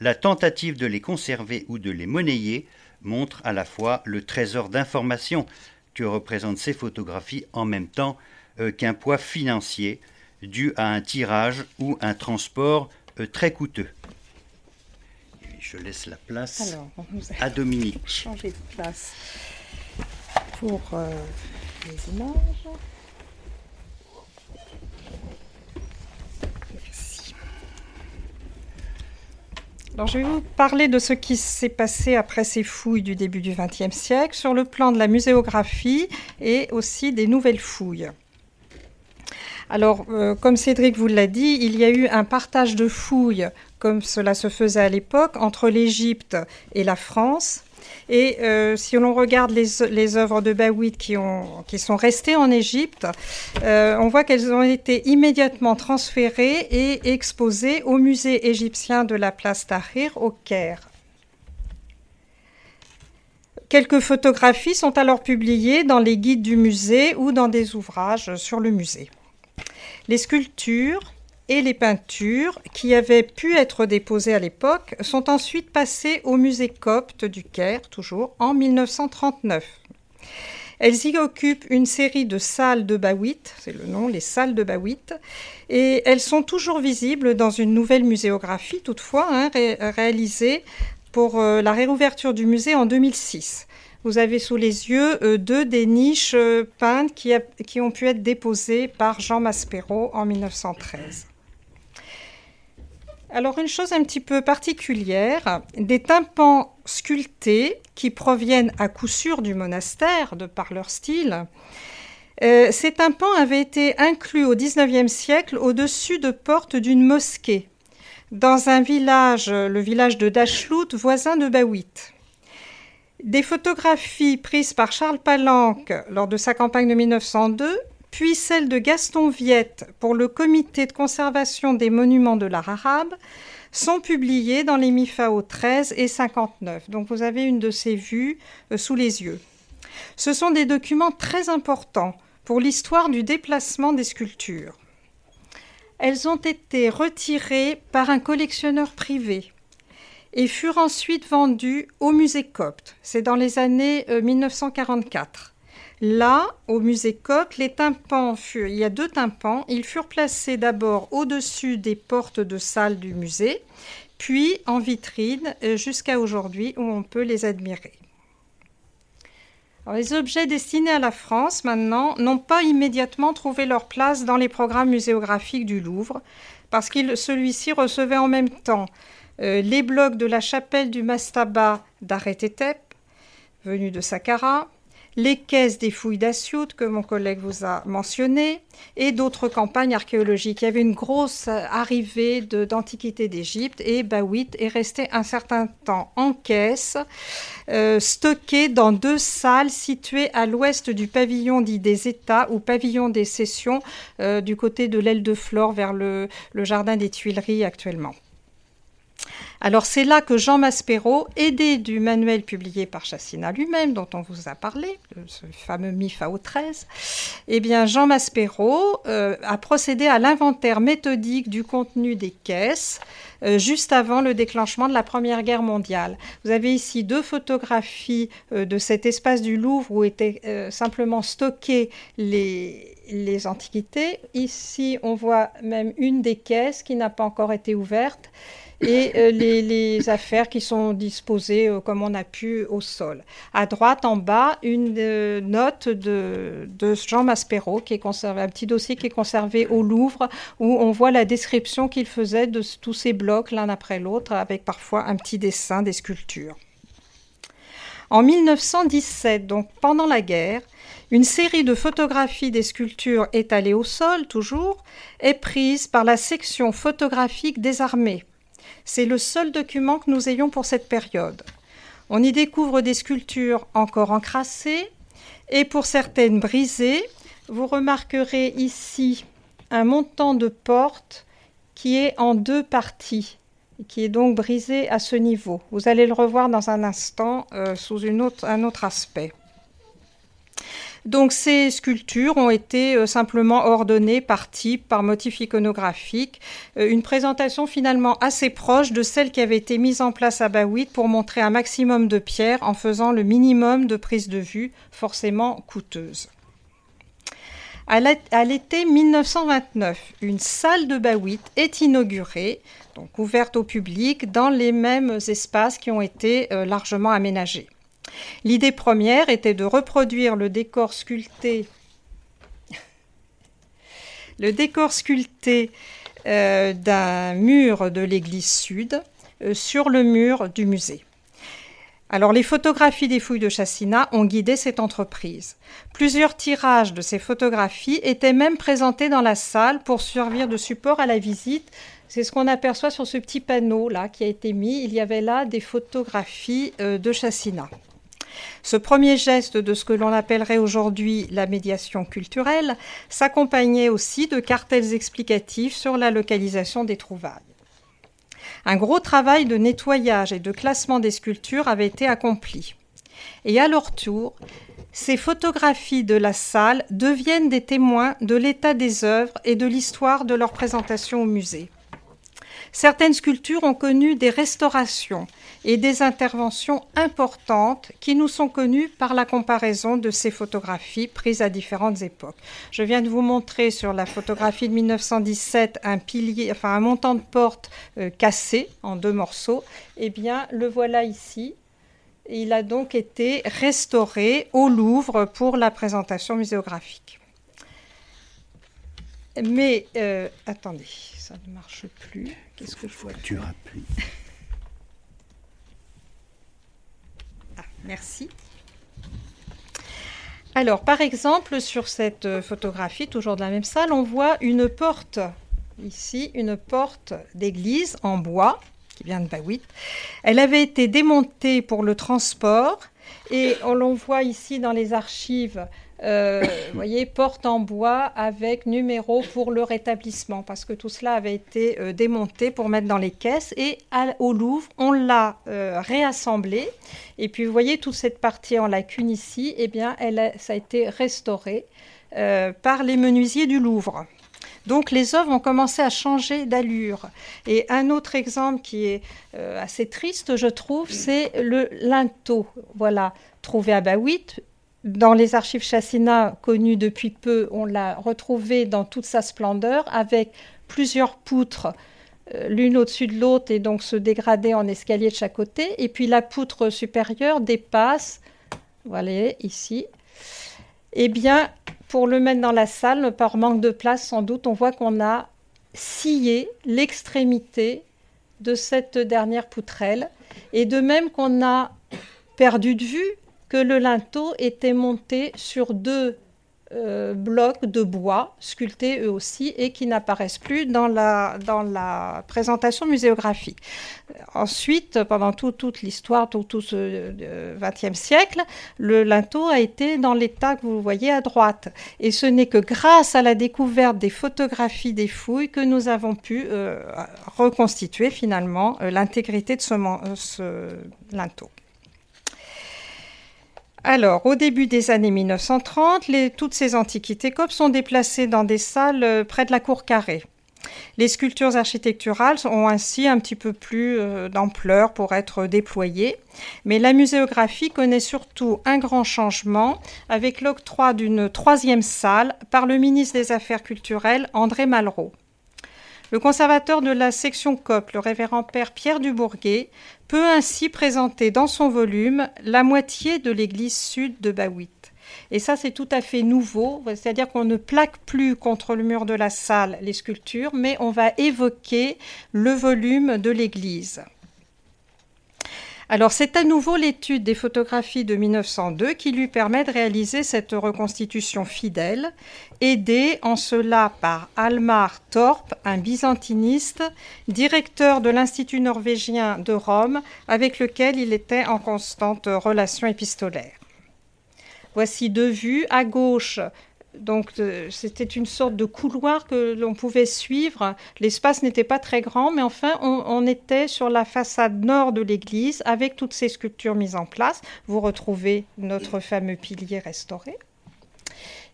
la tentative de les conserver ou de les monnayer montre à la fois le trésor d'informations que représentent ces photographies en même temps euh, qu'un poids financier dû à un tirage ou un transport euh, très coûteux. je laisse la place à Dominique. Changer de place pour euh, les images. Alors, je vais vous parler de ce qui s'est passé après ces fouilles du début du XXe siècle sur le plan de la muséographie et aussi des nouvelles fouilles. Alors, euh, comme Cédric vous l'a dit, il y a eu un partage de fouilles, comme cela se faisait à l'époque, entre l'Égypte et la France. Et euh, si l'on regarde les, œuvres de Bawit qui, sont restées en Égypte, euh, on voit qu'elles ont été immédiatement transférées et exposées au musée égyptien de la place Tahrir au Caire. Quelques photographies sont alors publiées dans les guides du musée ou dans des ouvrages sur le musée. Les sculptures, et les peintures qui avaient pu être déposées à l'époque sont ensuite passées au musée copte du Caire, toujours en 1939. Elles y occupent une série de salles de Bawit, c'est le nom, les salles de Bawit, et elles sont toujours visibles dans une nouvelle muséographie, toutefois, hein, réalisée pour euh, la réouverture du musée en 2006. Vous avez sous les yeux euh, deux des niches euh, peintes qui, ont pu être déposées par Jean Maspero en 1913. Alors une chose un petit peu particulière, des tympans sculptés qui proviennent à coup sûr du monastère de par leur style. Euh, ces tympans avaient été inclus au XIXe siècle au-dessus de portes d'une mosquée, dans un village, le village de Dashlout, voisin de Bawit. Des photographies prises par Charles Palanque lors de sa campagne de 1902 puis celle de Gaston Viette pour le Comité de conservation des monuments de l'art arabe, sont publiées dans les MIFAO 13 et 59. Donc vous avez une de ces vues euh, sous les yeux. Ce sont des documents très importants pour l'histoire du déplacement des sculptures. Elles ont été retirées par un collectionneur privé et furent ensuite vendues au musée copte. C'est dans les années 1944. Euh, Là, au musée Coq, les il y a deux tympans, ils furent placés d'abord au-dessus des portes de salle du musée, puis en vitrine euh, jusqu'à aujourd'hui où on peut les admirer. les objets destinés à la France, maintenant, n'ont pas immédiatement trouvé leur place dans les programmes muséographiques du Louvre, parce que celui-ci recevait en même temps euh, les blocs de la chapelle du Mastaba d'Aretetep, venu de Saqqara, les caisses des fouilles d'Assiout que mon collègue vous a mentionné, et d'autres campagnes archéologiques. Il y avait une grosse arrivée d'antiquités d'Égypte et Bawit est resté un certain temps en caisse, euh, stocké dans deux salles situées à l'ouest du pavillon dit des États ou pavillon des sessions euh, du côté de l'aile de Flore vers le jardin des Tuileries actuellement. Alors c'est là que Jean Maspero, aidé du manuel publié par Chassina lui-même, dont on vous a parlé, ce fameux MIFAO 13, eh bien Jean Maspero euh, a procédé à l'inventaire méthodique du contenu des caisses euh, juste avant le déclenchement de la Première Guerre mondiale. Vous avez ici deux photographies euh, de cet espace du Louvre où étaient simplement stockées les, les antiquités. Ici, on voit même une des caisses qui n'a pas encore été ouverte et euh, les, affaires qui sont disposées euh, comme on a pu au sol. À droite, en bas, une euh, note de, Jean Maspero, qui est conservé, un petit dossier qui est conservé au Louvre, où on voit la description qu'il faisait de tous ces blocs l'un après l'autre, avec parfois un petit dessin des sculptures. En 1917, donc pendant la guerre, une série de photographies des sculptures étalées au sol, toujours, est prise par la section photographique des armées. C'est le seul document que nous ayons pour cette période. On y découvre des sculptures encore encrassées et pour certaines brisées. Vous remarquerez ici un montant de porte qui est en deux parties, qui est donc brisé à ce niveau. Vous allez le revoir dans un instant euh, sous un autre aspect. Donc ces sculptures ont été euh, simplement ordonnées par type, par motif iconographique, euh, une présentation finalement assez proche de celle qui avait été mise en place à Bawit pour montrer un maximum de pierres en faisant le minimum de prises de vue, forcément coûteuses. À l'été 1929, une salle de Bawit est inaugurée, donc ouverte au public, dans les mêmes espaces qui ont été euh, largement aménagés. L'idée première était de reproduire le décor sculpté, le décor sculpté euh, d'un mur de l'église sud euh, sur le mur du musée. Alors les photographies des fouilles de Chassina ont guidé cette entreprise. Plusieurs tirages de ces photographies étaient même présentés dans la salle pour servir de support à la visite. C'est ce qu'on aperçoit sur ce petit panneau là qui a été mis. Il y avait là des photographies euh, de Chassina. Ce premier geste de ce que l'on appellerait aujourd'hui la médiation culturelle s'accompagnait aussi de cartels explicatifs sur la localisation des trouvailles. Un gros travail de nettoyage et de classement des sculptures avait été accompli. Et à leur tour, ces photographies de la salle deviennent des témoins de l'état des œuvres et de l'histoire de leur présentation au musée. Certaines sculptures ont connu des restaurations et des interventions importantes qui nous sont connues par la comparaison de ces photographies prises à différentes époques. Je viens de vous montrer sur la photographie de 1917 un montant de porte euh, cassé en deux morceaux. Eh bien, le voilà ici. Il a donc été restauré au Louvre pour la présentation muséographique. Mais euh, attendez, ça ne marche plus. Qu'est-ce que je vois Tu rappuies. Ah, merci. Alors, par exemple, sur cette photographie, toujours de la même salle, on voit une porte. Ici, une porte d'église en bois qui vient de Bawit. Elle avait été démontée pour le transport et on l'on voit ici dans les archives euh, voyez, porte en bois avec numéro pour le rétablissement, parce que tout cela avait été euh, démonté pour mettre dans les caisses. Et au Louvre, on l'a euh, réassemblé. Et puis, vous voyez, toute cette partie en lacune ici, eh bien, elle ça a été restauré par les menuisiers du Louvre. Donc les œuvres ont commencé à changer d'allure. Et un autre exemple qui est assez triste, je trouve, c'est le linteau. Voilà, trouvé à Bawit, dans les archives Chassina connues depuis peu, on l'a retrouvé dans toute sa splendeur avec plusieurs poutres euh, l'une au-dessus de l'autre et donc se dégrader en escalier de chaque côté. Et puis la poutre supérieure dépasse, voilà ici. Eh bien, pour le mettre dans la salle, par manque de place sans doute, on voit qu'on a scié l'extrémité de cette dernière poutrelle. Et de même qu'on a perdu de vue que le linteau était monté sur deux euh, blocs de bois sculptés eux aussi et qui n'apparaissent plus dans la, présentation muséographique. Ensuite, pendant toute l'histoire, tout, ce XXe euh, siècle, le linteau a été dans l'état que vous voyez à droite. Et ce n'est que grâce à la découverte des photographies des fouilles que nous avons pu euh, reconstituer finalement l'intégrité de ce linteau. Alors, au début des années 1930, toutes ces antiquités copes sont déplacées dans des salles euh, près de la cour carrée. Les sculptures architecturales ont ainsi un petit peu plus euh, d'ampleur pour être déployées, mais la muséographie connaît surtout un grand changement avec l'octroi d'une troisième salle par le ministre des Affaires culturelles André Malraux. Le conservateur de la section COP, le révérend père Pierre Dubourguet, peut ainsi présenter dans son volume la moitié de l'église sud de Bawit. Et ça, c'est tout à fait nouveau, c'est-à-dire qu'on ne plaque plus contre le mur de la salle les sculptures, mais on va évoquer le volume de l'église. Alors c'est à nouveau l'étude des photographies de 1902 qui lui permet de réaliser cette reconstitution fidèle, aidé en cela par Almar Torp, un byzantiniste, directeur de l'Institut norvégien de Rome, avec lequel il était en constante relation épistolaire. Voici deux vues. À gauche, donc euh, c'était une sorte de couloir que l'on pouvait suivre. L'espace n'était pas très grand, mais enfin on, était sur la façade nord de l'église avec toutes ces sculptures mises en place. Vous retrouvez notre fameux pilier restauré.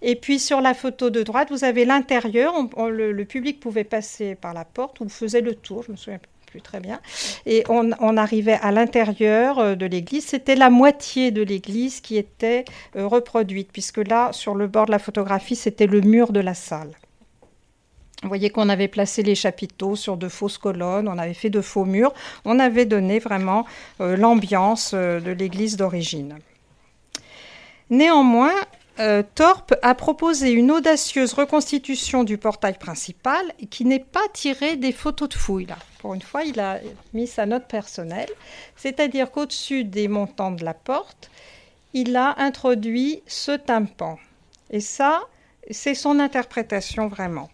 Et puis sur la photo de droite, vous avez l'intérieur. Le, public pouvait passer par la porte ou faisait le tour. Je me souviens très bien. Et on, arrivait à l'intérieur euh, de l'église. C'était la moitié de l'église qui était euh, reproduite, puisque là, sur le bord de la photographie, c'était le mur de la salle. Vous voyez qu'on avait placé les chapiteaux sur de fausses colonnes, on avait fait de faux murs, on avait donné vraiment euh, l'ambiance de l'église d'origine. Néanmoins, euh, Torp a proposé une audacieuse reconstitution du portail principal qui n'est pas tirée des photos de fouilles. Pour une fois, il a mis sa note personnelle, c'est-à-dire qu'au-dessus des montants de la porte, il a introduit ce tympan. Et ça, c'est son interprétation vraiment.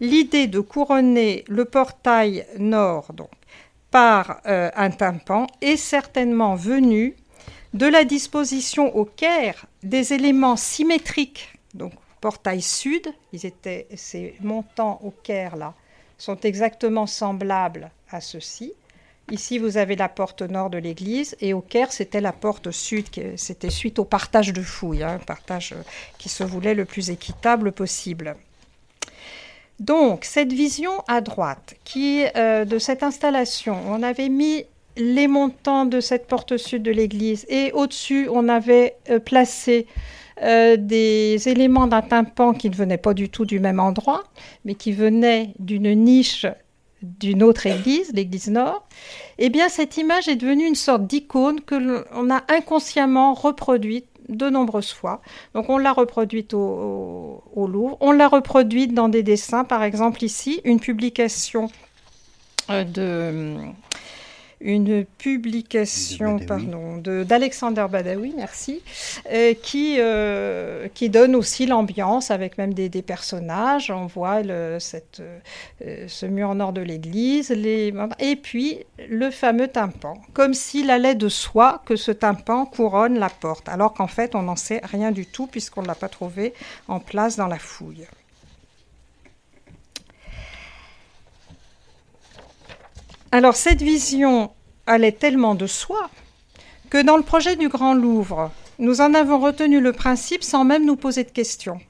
L'idée de couronner le portail nord donc, par euh, un tympan est certainement venue de la disposition au Caire des éléments symétriques, donc portail sud, ils étaient, ces montants au Caire là sont exactement semblables à ceux-ci. Ici, vous avez la porte nord de l'église et au Caire, c'était la porte sud, c'était suite au partage de fouilles, un hein, partage euh, qui se voulait le plus équitable possible. Donc, cette vision à droite, qui euh, de cette installation, on avait mis les montants de cette porte sud de l'église. Et au-dessus, on avait euh, placé euh, des éléments d'un tympan qui ne venaient pas du tout du même endroit, mais qui venaient d'une niche d'une autre église, l'église nord, eh bien cette image est devenue une sorte d'icône que l'on a inconsciemment reproduite de nombreuses fois. Donc on l'a reproduite au, Louvre, on l'a reproduite dans des dessins, par exemple ici, une publication euh, de une publication pardon, d'Alexander Badawi, merci, euh, qui, euh, qui donne aussi l'ambiance avec même des, des, personnages. On voit le, cette, euh, ce mur nord de l'église, les, et puis le fameux tympan, comme s'il allait de soi que ce tympan couronne la porte, alors qu'en fait on n'en sait rien du tout puisqu'on ne l'a pas trouvé en place dans la fouille. Alors cette vision allait tellement de soi que dans le projet du Grand Louvre, nous en avons retenu le principe sans même nous poser de questions.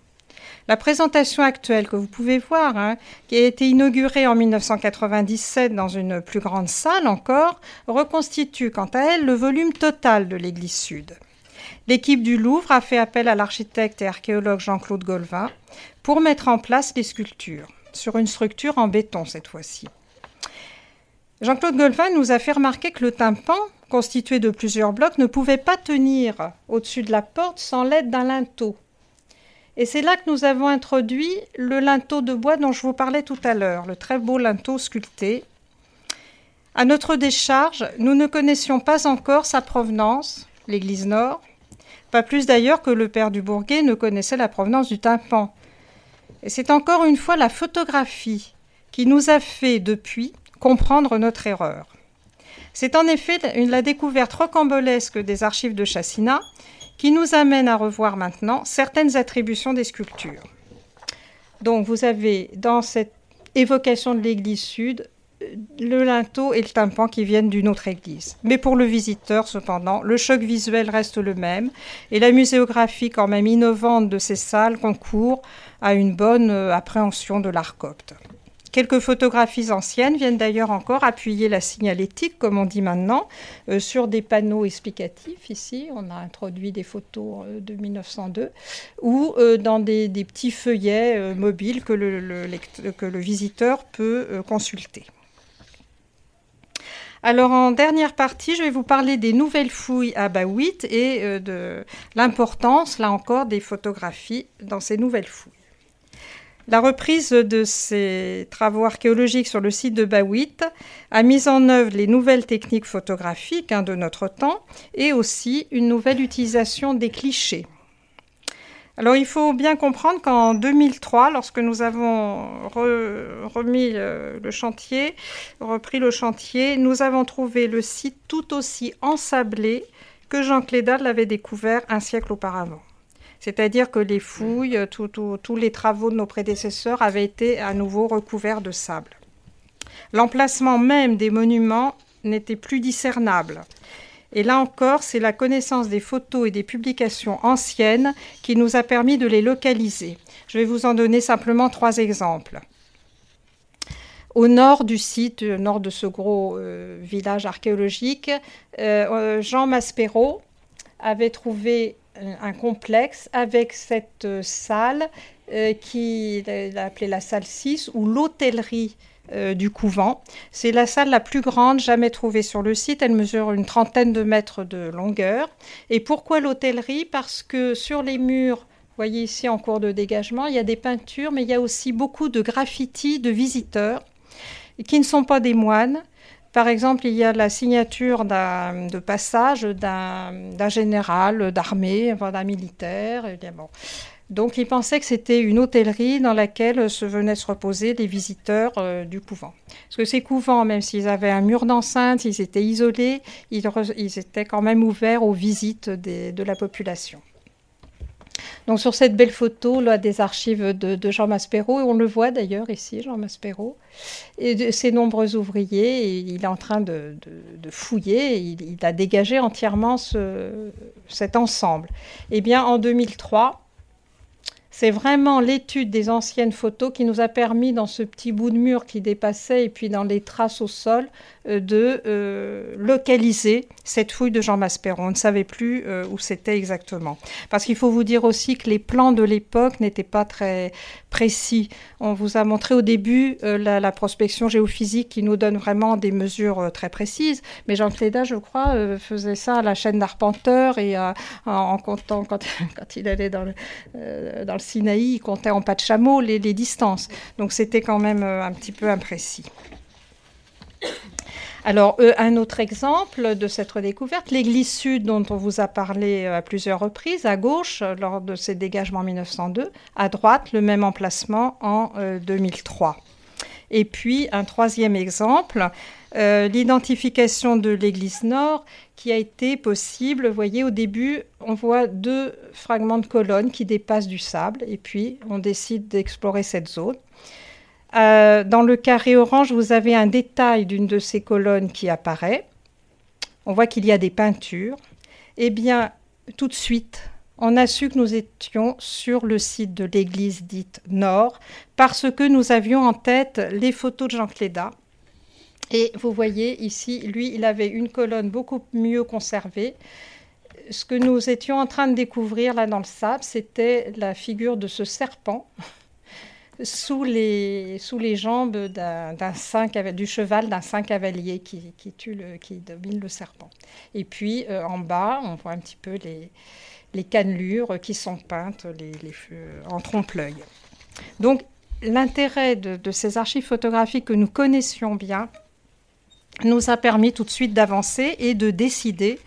La présentation actuelle que vous pouvez voir, hein, qui a été inaugurée en 1997 dans une plus grande salle encore, reconstitue quant à elle le volume total de l'église sud. L'équipe du Louvre a fait appel à l'architecte et archéologue Jean-Claude Golvin pour mettre en place les sculptures, sur une structure en béton cette fois-ci. Jean-Claude Golfin nous a fait remarquer que le tympan, constitué de plusieurs blocs, ne pouvait pas tenir au-dessus de la porte sans l'aide d'un linteau. Et c'est là que nous avons introduit le linteau de bois dont je vous parlais tout à l'heure, le très beau linteau sculpté. À notre décharge, nous ne connaissions pas encore sa provenance, l'église nord, pas plus d'ailleurs que le père du Bourguet ne connaissait la provenance du tympan. Et c'est encore une fois la photographie qui nous a fait depuis comprendre notre erreur. C'est en effet la découverte rocambolesque des archives de Chassina qui nous amène à revoir maintenant certaines attributions des sculptures. Donc vous avez dans cette évocation de l'église sud le linteau et le tympan qui viennent d'une autre église. Mais pour le visiteur, cependant, le choc visuel reste le même et la muséographie, quand même innovante de ces salles, concourt à une bonne euh, appréhension de l'art copte. Quelques photographies anciennes viennent d'ailleurs encore appuyer la signalétique, comme on dit maintenant, euh, sur des panneaux explicatifs. Ici, on a introduit des photos euh, de 1902, ou euh, dans des, petits feuillets mobiles que le, que le, visiteur peut consulter. Alors en dernière partie, je vais vous parler des nouvelles fouilles à Bawit et de l'importance, là encore, des photographies dans ces nouvelles fouilles. La reprise de ces travaux archéologiques sur le site de Bawit a mis en œuvre les nouvelles techniques photographiques hein, de notre temps et aussi une nouvelle utilisation des clichés. Alors il faut bien comprendre qu'en 2003, lorsque nous avons remis euh, le chantier, repris le chantier, nous avons trouvé le site tout aussi ensablé que Jean Clédal l'avait découvert un siècle auparavant. C'est-à-dire que les fouilles, tous les travaux de nos prédécesseurs avaient été à nouveau recouverts de sable. L'emplacement même des monuments n'était plus discernable. Et là encore, c'est la connaissance des photos et des publications anciennes qui nous a permis de les localiser. Je vais vous en donner simplement trois exemples. Au nord du site, au nord de ce gros euh, village archéologique, euh, euh, Jean Maspero avait trouvé un complexe avec cette euh, salle euh, qu'il a appelée la salle 6 ou l'hôtellerie euh, du couvent. C'est la salle la plus grande jamais trouvée sur le site. Elle mesure une trentaine de mètres de longueur. Et pourquoi l'hôtellerie? Parce que sur les murs, voyez ici en cours de dégagement, il y a des peintures, mais il y a aussi beaucoup de graffitis de visiteurs qui ne sont pas des moines, par exemple, il y a la signature de passage d'un général d'armée, d'un militaire. Donc, il pensait que c'était une hôtellerie dans laquelle se venaient se reposer les visiteurs euh, du couvent. Parce que ces couvents, même s'ils avaient un mur d'enceinte, ils étaient isolés, ils, étaient quand même ouverts aux visites de la population. Donc sur cette belle photo là, des archives de, Jean Maspero, on le voit d'ailleurs ici, Jean Maspero, et ses nombreux ouvriers, il est en train de, fouiller, il, a dégagé entièrement cet ensemble. Eh bien en 2003, c'est vraiment l'étude des anciennes photos qui nous a permis, dans ce petit bout de mur qui dépassait et puis dans les traces au sol, euh, de euh, localiser cette fouille de Jean Maspero. On ne savait plus euh, où c'était exactement. Parce qu'il faut vous dire aussi que les plans de l'époque n'étaient pas très précis. On vous a montré au début la, prospection géophysique qui nous donne vraiment des mesures très précises. Mais Jean Cléda, je crois, faisait ça à la chaîne d'Arpenteur et en, comptant, quand, il allait dans le, dans le Sinaï, il comptait en pas de chameau les, distances. Donc c'était quand même un petit peu imprécis. Alors, euh, un autre exemple de cette redécouverte, l'église sud dont on vous a parlé euh, à plusieurs reprises, à gauche, euh, lors de ses dégagements en 1902, à droite, le même emplacement en 2003. Et puis, un troisième exemple, l'identification de l'église nord qui a été possible. Vous voyez, au début, on voit deux fragments de colonnes qui dépassent du sable, et puis on décide d'explorer cette zone. Euh, dans le carré orange, vous avez un détail d'une de ces colonnes qui apparaît. On voit qu'il y a des peintures. Eh bien, tout de suite, on a su que nous étions sur le site de l'église dite Nord parce que nous avions en tête les photos de Jean Cléda. Et vous voyez ici, lui, il avait une colonne beaucoup mieux conservée. Ce que nous étions en train de découvrir là dans le sable, c'était la figure de ce serpent sous les, sous les jambes d'un, du cheval d'un saint cavalier qui, tue qui domine le serpent. Et puis euh, en bas, on voit un petit peu les, les cannelures qui sont peintes les, en trompe-l'œil. Donc l'intérêt de, de, ces archives photographiques que nous connaissions bien nous a permis tout de suite d'avancer et de décider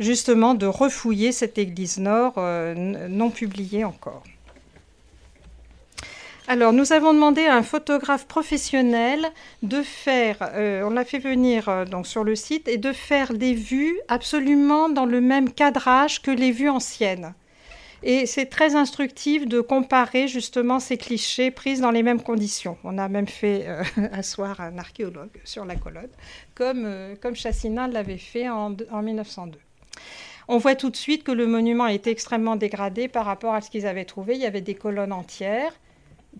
justement de refouiller cette église nord euh, non publiée encore. Alors, nous avons demandé à un photographe professionnel de faire, euh, on l'a fait venir euh, donc sur le site, et de faire des vues absolument dans le même cadrage que les vues anciennes. Et c'est très instructif de comparer justement ces clichés prises dans les mêmes conditions. On a même fait euh, asseoir un archéologue sur la colonne, comme, comme Chassina l'avait fait en, en 1902. On voit tout de suite que le monument a été extrêmement dégradé par rapport à ce qu'ils avaient trouvé. Il y avait des colonnes entières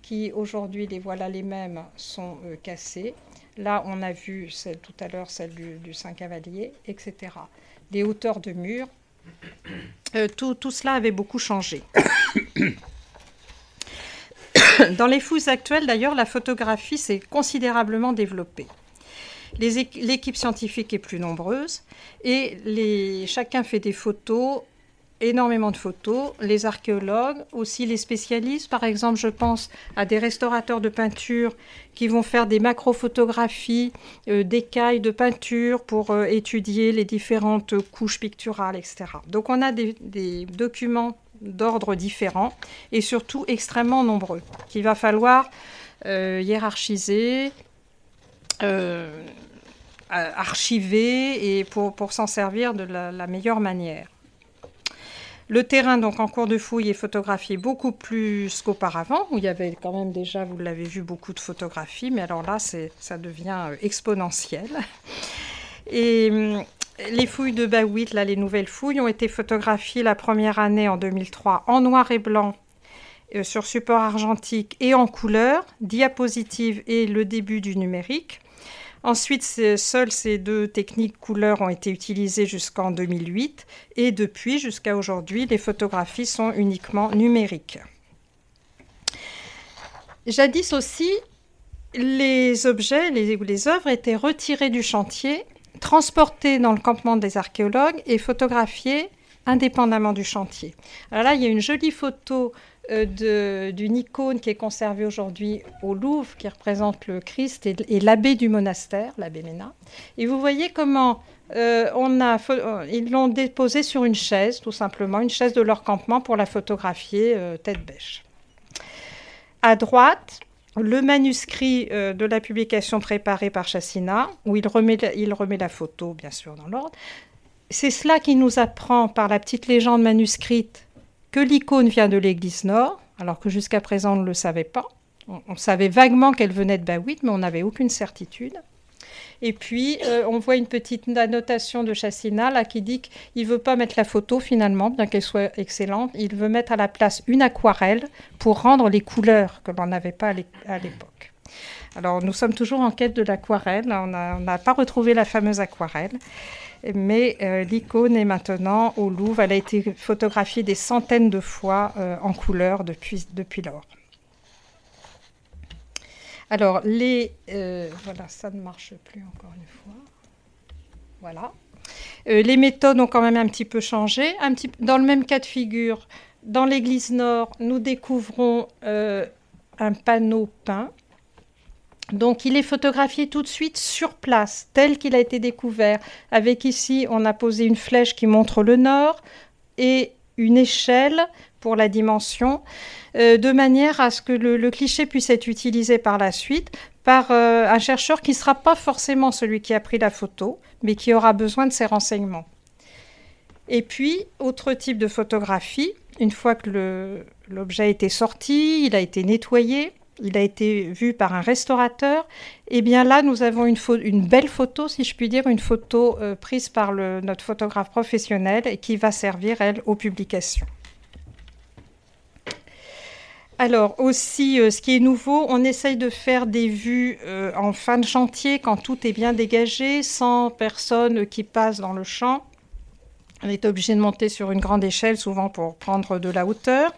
qui aujourd'hui, les voilà les mêmes, sont cassées. Là, on a vu tout à l'heure celle du, Saint-Cavalier, etc. Des hauteurs de murs. tout, tout cela avait beaucoup changé. Dans les fouilles actuelles, d'ailleurs, la photographie s'est considérablement développée. L'équipe scientifique est plus nombreuse et les, chacun fait des photos, énormément de photos. Les archéologues, aussi les spécialistes, par exemple, je pense à des restaurateurs de peinture qui vont faire des macrophotographies euh, d'écailles de peinture pour euh, étudier les différentes couches picturales, etc. Donc on a des, documents d'ordre différents et surtout extrêmement nombreux, qu'il va falloir euh, hiérarchiser, euh, archiver et pour s'en servir de la, meilleure manière. Le terrain, donc en cours de fouille, est photographié beaucoup plus qu'auparavant, où il y avait quand même déjà, vous l'avez vu, beaucoup de photographies, mais alors là, ça devient euh, exponentiel. Et hum, les fouilles de Bawit, là, les nouvelles fouilles, ont été photographiées la première année en 2003 en noir et blanc euh, sur support argentique et en couleur, diapositive et le début du numérique. Ensuite, seules ces deux techniques couleurs ont été utilisées jusqu'en 2008 et depuis jusqu'à aujourd'hui, les photographies sont uniquement numériques. Jadis aussi, les objets les, les œuvres étaient retirés du chantier transportés dans le campement des archéologues et photographiés indépendamment du chantier. Alors là, il y a une jolie photo d'une icône qui est conservée aujourd'hui au Louvre, qui représente le Christ et, l'abbé du monastère, l'abbé Ménat. Et vous voyez comment euh, euh, ils l'ont déposée sur une chaise, tout simplement, une chaise de leur campement pour la photographier tête bêche. À droite, le manuscrit euh, de la publication préparée par Chassina, où il remet, il remet la photo, bien sûr, dans l'ordre. C'est cela qui nous apprend par la petite légende manuscrite que l'icône vient de l'église nord, alors que jusqu'à présent on ne le savait pas. On, savait vaguement qu'elle venait de Bawit, mais on n'avait aucune certitude. Et puis, euh, on voit une petite annotation de Chassina qui dit qu'il ne veut pas mettre la photo finalement, bien qu'elle soit excellente. Il veut mettre à la place une aquarelle pour rendre les couleurs que l'on n'avait pas à l'époque. Alors, nous sommes toujours en quête de l'aquarelle. On n'a pas retrouvé la fameuse aquarelle. Mais euh, l'icône est maintenant au Louvre. Elle a été photographiée des centaines de fois euh, en couleur depuis, lors. Alors, les. Euh, voilà, ça ne marche plus encore une fois. Voilà. Les méthodes ont quand même un petit peu changé. Un petit, dans le même cas de figure, dans l'église nord, nous découvrons un panneau peint. Donc, il est photographié tout de suite sur place, tel qu'il a été découvert. Avec ici, on a posé une flèche qui montre le nord et une échelle pour la dimension. Euh, de manière à ce que le, cliché puisse être utilisé par la suite par euh, un chercheur qui ne sera pas forcément celui qui a pris la photo, mais qui aura besoin de ces renseignements. Et puis, autre type de photographie, une fois que l'objet a été sorti, il a été nettoyé, il a été vu par un restaurateur, et eh bien là, nous avons une, belle photo, si je puis dire, une photo euh, prise par notre photographe professionnel et qui va servir, elle, aux publications. Alors aussi, euh, ce qui est nouveau, on essaye de faire des vues euh, en fin de chantier quand tout est bien dégagé, sans personne qui passe dans le champ. On est obligé de monter sur une grande échelle, souvent pour prendre de la hauteur.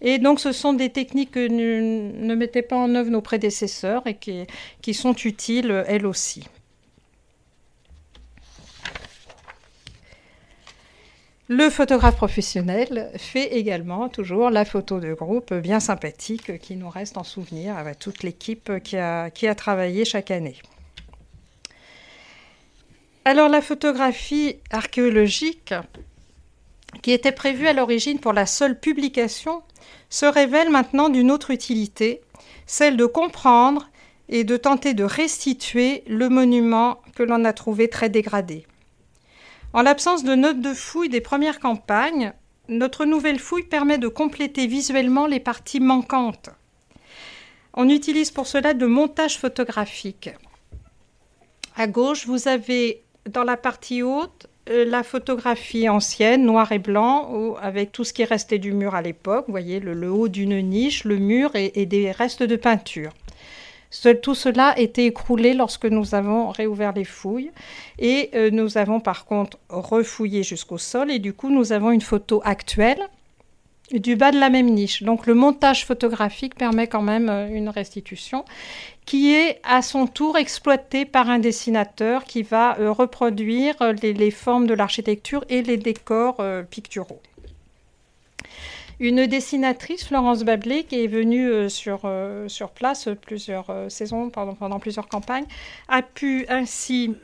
Et donc, ce sont des techniques que ne, mettaient pas en œuvre nos prédécesseurs et qui sont utiles, elles aussi. Le photographe professionnel fait également toujours la photo de groupe bien sympathique qui nous reste en souvenir avec toute l'équipe qui a, qui a travaillé chaque année. Alors la photographie archéologique, qui était prévue à l'origine pour la seule publication, se révèle maintenant d'une autre utilité, celle de comprendre et de tenter de restituer le monument que l'on a trouvé très dégradé. En l'absence de notes de fouille des premières campagnes, notre nouvelle fouille permet de compléter visuellement les parties manquantes. On utilise pour cela de montage photographique. À gauche, vous avez dans la partie haute la photographie ancienne, noir et blanc, avec tout ce qui restait du mur à l'époque. Vous voyez le, haut d'une niche, le mur et, des restes de peinture. tout cela était écroulé lorsque nous avons réouvert les fouilles et euh, nous avons par contre refouillé jusqu'au sol et du coup nous avons une photo actuelle du bas de la même niche. Donc le montage photographique permet quand même euh, une restitution qui est à son tour exploité par un dessinateur qui va euh, reproduire euh, les, formes de l'architecture et les décors picturaux. Une dessinatrice, Florence Bablé, qui est venue sur, sur place plusieurs saisons, pendant plusieurs campagnes, a pu ainsi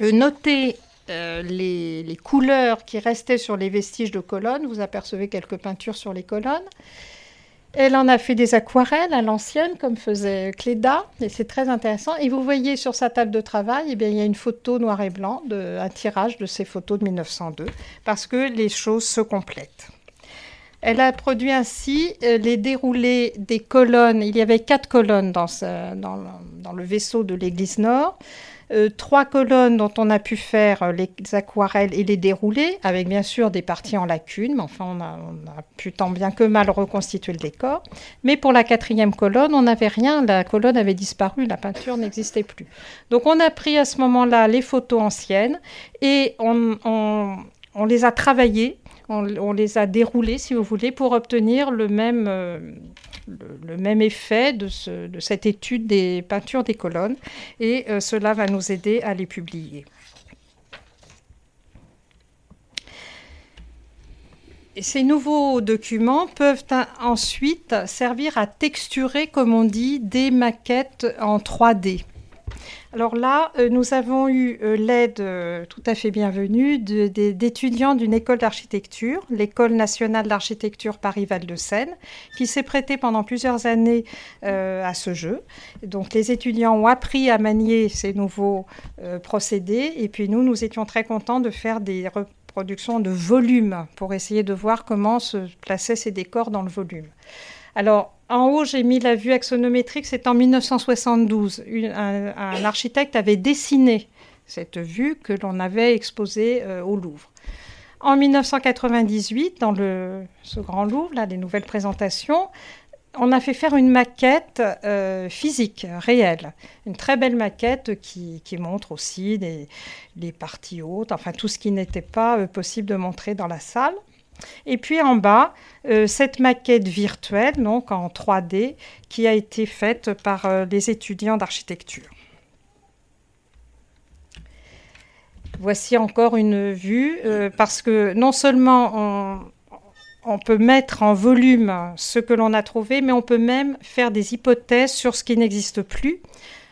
noter euh, les, couleurs qui restaient sur les vestiges de colonnes. Vous apercevez quelques peintures sur les colonnes. Elle en a fait des aquarelles à l'ancienne, comme faisait Cléda, et c'est très intéressant. Et vous voyez sur sa table de travail, eh bien, il y a une photo noir et blanc, de, un tirage de ces photos de 1902, parce que les choses se complètent. Elle a produit ainsi euh, les déroulés des colonnes. Il y avait quatre colonnes dans, dans le vaisseau de l'église nord. Euh, trois colonnes dont on a pu faire euh, les aquarelles et les dérouler, avec bien sûr des parties en lacune, mais enfin on a, pu tant bien que mal reconstituer le décor. Mais pour la quatrième colonne, on n'avait rien, la colonne avait disparu, la peinture n'existait plus. Donc on a pris à ce moment-là les photos anciennes et on, les a travaillées, on, les a déroulées, si vous voulez, pour obtenir le même, euh, le, même effet de, cette étude des peintures des colonnes et euh, cela va nous aider à les publier. Ces nouveaux documents peuvent ensuite servir à texturer, comme on dit, des maquettes en 3D. Alors là, euh, nous avons eu euh, l'aide euh, tout à fait bienvenue d'étudiants d'une école d'architecture, l'École nationale d'architecture Paris-Val de Seine, qui s'est prêtée pendant plusieurs années à ce jeu. Donc les étudiants ont appris à manier ces nouveaux procédés et puis nous, nous étions très contents de faire des reproductions de volume pour essayer de voir comment se plaçaient ces décors dans le volume. Alors, en haut, j'ai mis la vue axonométrique, c'est en 1972. un, architecte avait dessiné cette vue que l'on avait exposée euh, au Louvre. En 1998, dans ce grand Louvre, là, des nouvelles présentations, on a fait faire une maquette euh, physique, réelle. Une très belle maquette qui, montre aussi les, parties hautes, enfin tout ce qui n'était pas euh, possible de montrer dans la salle. Et puis en bas, euh, cette maquette virtuelle, donc en 3D, qui a été faite par euh, les étudiants d'architecture. Voici encore une vue, euh, parce que non seulement on, peut mettre en volume ce que l'on a trouvé, mais on peut même faire des hypothèses sur ce qui n'existe plus,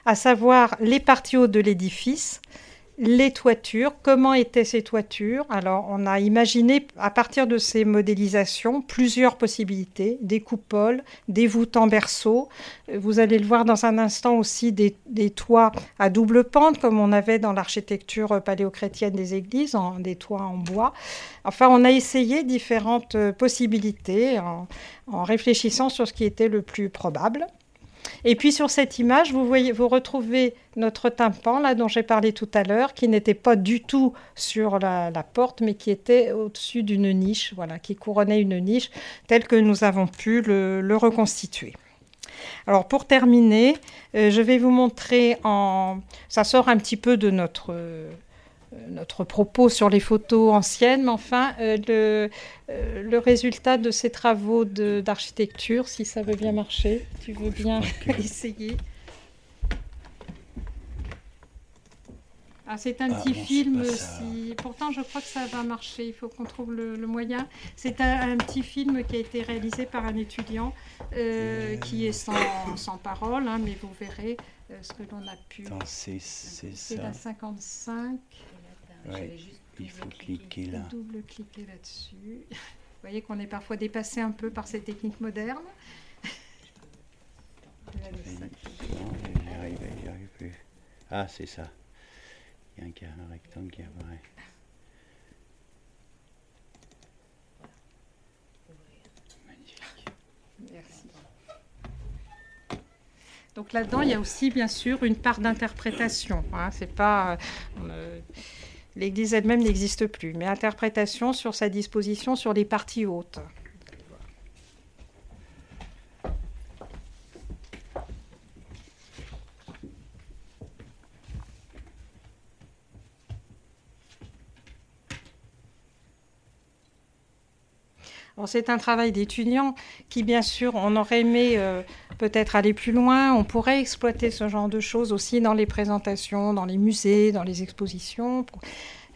à savoir les parties hautes de l'édifice, les toitures, comment étaient ces toitures? Alors, on a imaginé à partir de ces modélisations plusieurs possibilités, des coupoles, des voûtes en berceau. Vous allez le voir dans un instant aussi des, toits à double pente, comme on avait dans l'architecture paléochrétienne des églises, des toits en bois. Enfin, on a essayé différentes possibilités en réfléchissant sur ce qui était le plus probable. Et puis sur cette image, vous, voyez, vous retrouvez notre tympan, là dont j'ai parlé tout à l'heure, qui n'était pas du tout sur la, porte, mais qui était au-dessus d'une niche, voilà, qui couronnait une niche, telle que nous avons pu le, reconstituer. Alors pour terminer, euh, je vais vous montrer en... Ça sort un petit peu de notre notre propos sur les photos anciennes, mais enfin, euh, le, euh, le, résultat de ces travaux d'architecture, si ça veut bien marcher, tu veux bien essayer ah, c'est un ah, petit film. Si... Pourtant, je crois que ça va marcher. Il faut qu'on trouve le, moyen. C'est un, petit film qui a été réalisé par un étudiant qui est sans, sans parole, hein, mais vous verrez ce que l'on a pu. C'est la 55 il faut cliquer là. Double-cliquer là-dessus. Vous voyez qu'on est parfois dépassé un peu par ces techniques modernes. Ah, c'est ça. Il y a un, rectangle qui apparaît. Magnifique. Merci. Donc là-dedans, il y a aussi bien sûr une part d'interprétation. Hein. C'est pas. Euh, L'église elle-même n'existe plus, mais interprétation sur sa disposition sur les parties hautes. c'est un travail d'étudiant qui, bien sûr, on aurait aimé euh, peut-être aller plus loin. On pourrait exploiter ce genre de choses aussi dans les présentations, dans les musées, dans les expositions.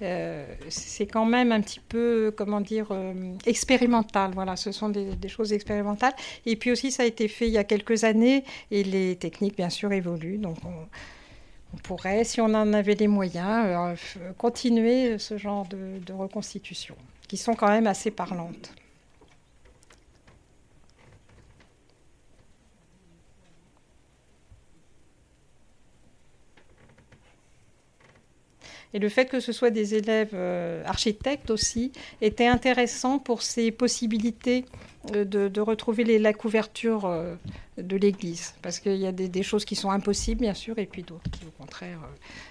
Euh, c'est quand même un petit peu, comment dire, euh, expérimental. Voilà, ce sont des, choses expérimentales. Et puis aussi, ça a été fait il y a quelques années et les techniques, bien sûr, évoluent. Donc, on, pourrait, si on en avait les moyens, continuer ce genre de, de reconstitution, qui sont quand même assez parlantes. Et le fait que ce soit des élèves euh, architectes aussi était intéressant pour ces possibilités euh, de, retrouver la couverture euh, de l'église. Parce qu'il y a des, choses qui sont impossibles, bien sûr, et puis d'autres qui, au contraire,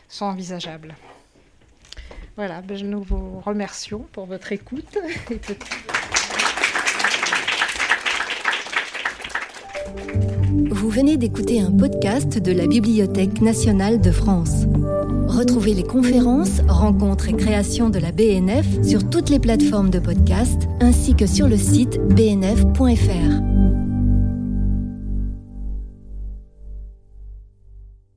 sont envisageables. Voilà, ben, nous vous remercions pour votre écoute. Vous venez d'écouter un podcast de la Bibliothèque nationale de France. Retrouvez les conférences, rencontres et créations de la BNF sur toutes les plateformes de podcast ainsi que sur le site bnf.fr.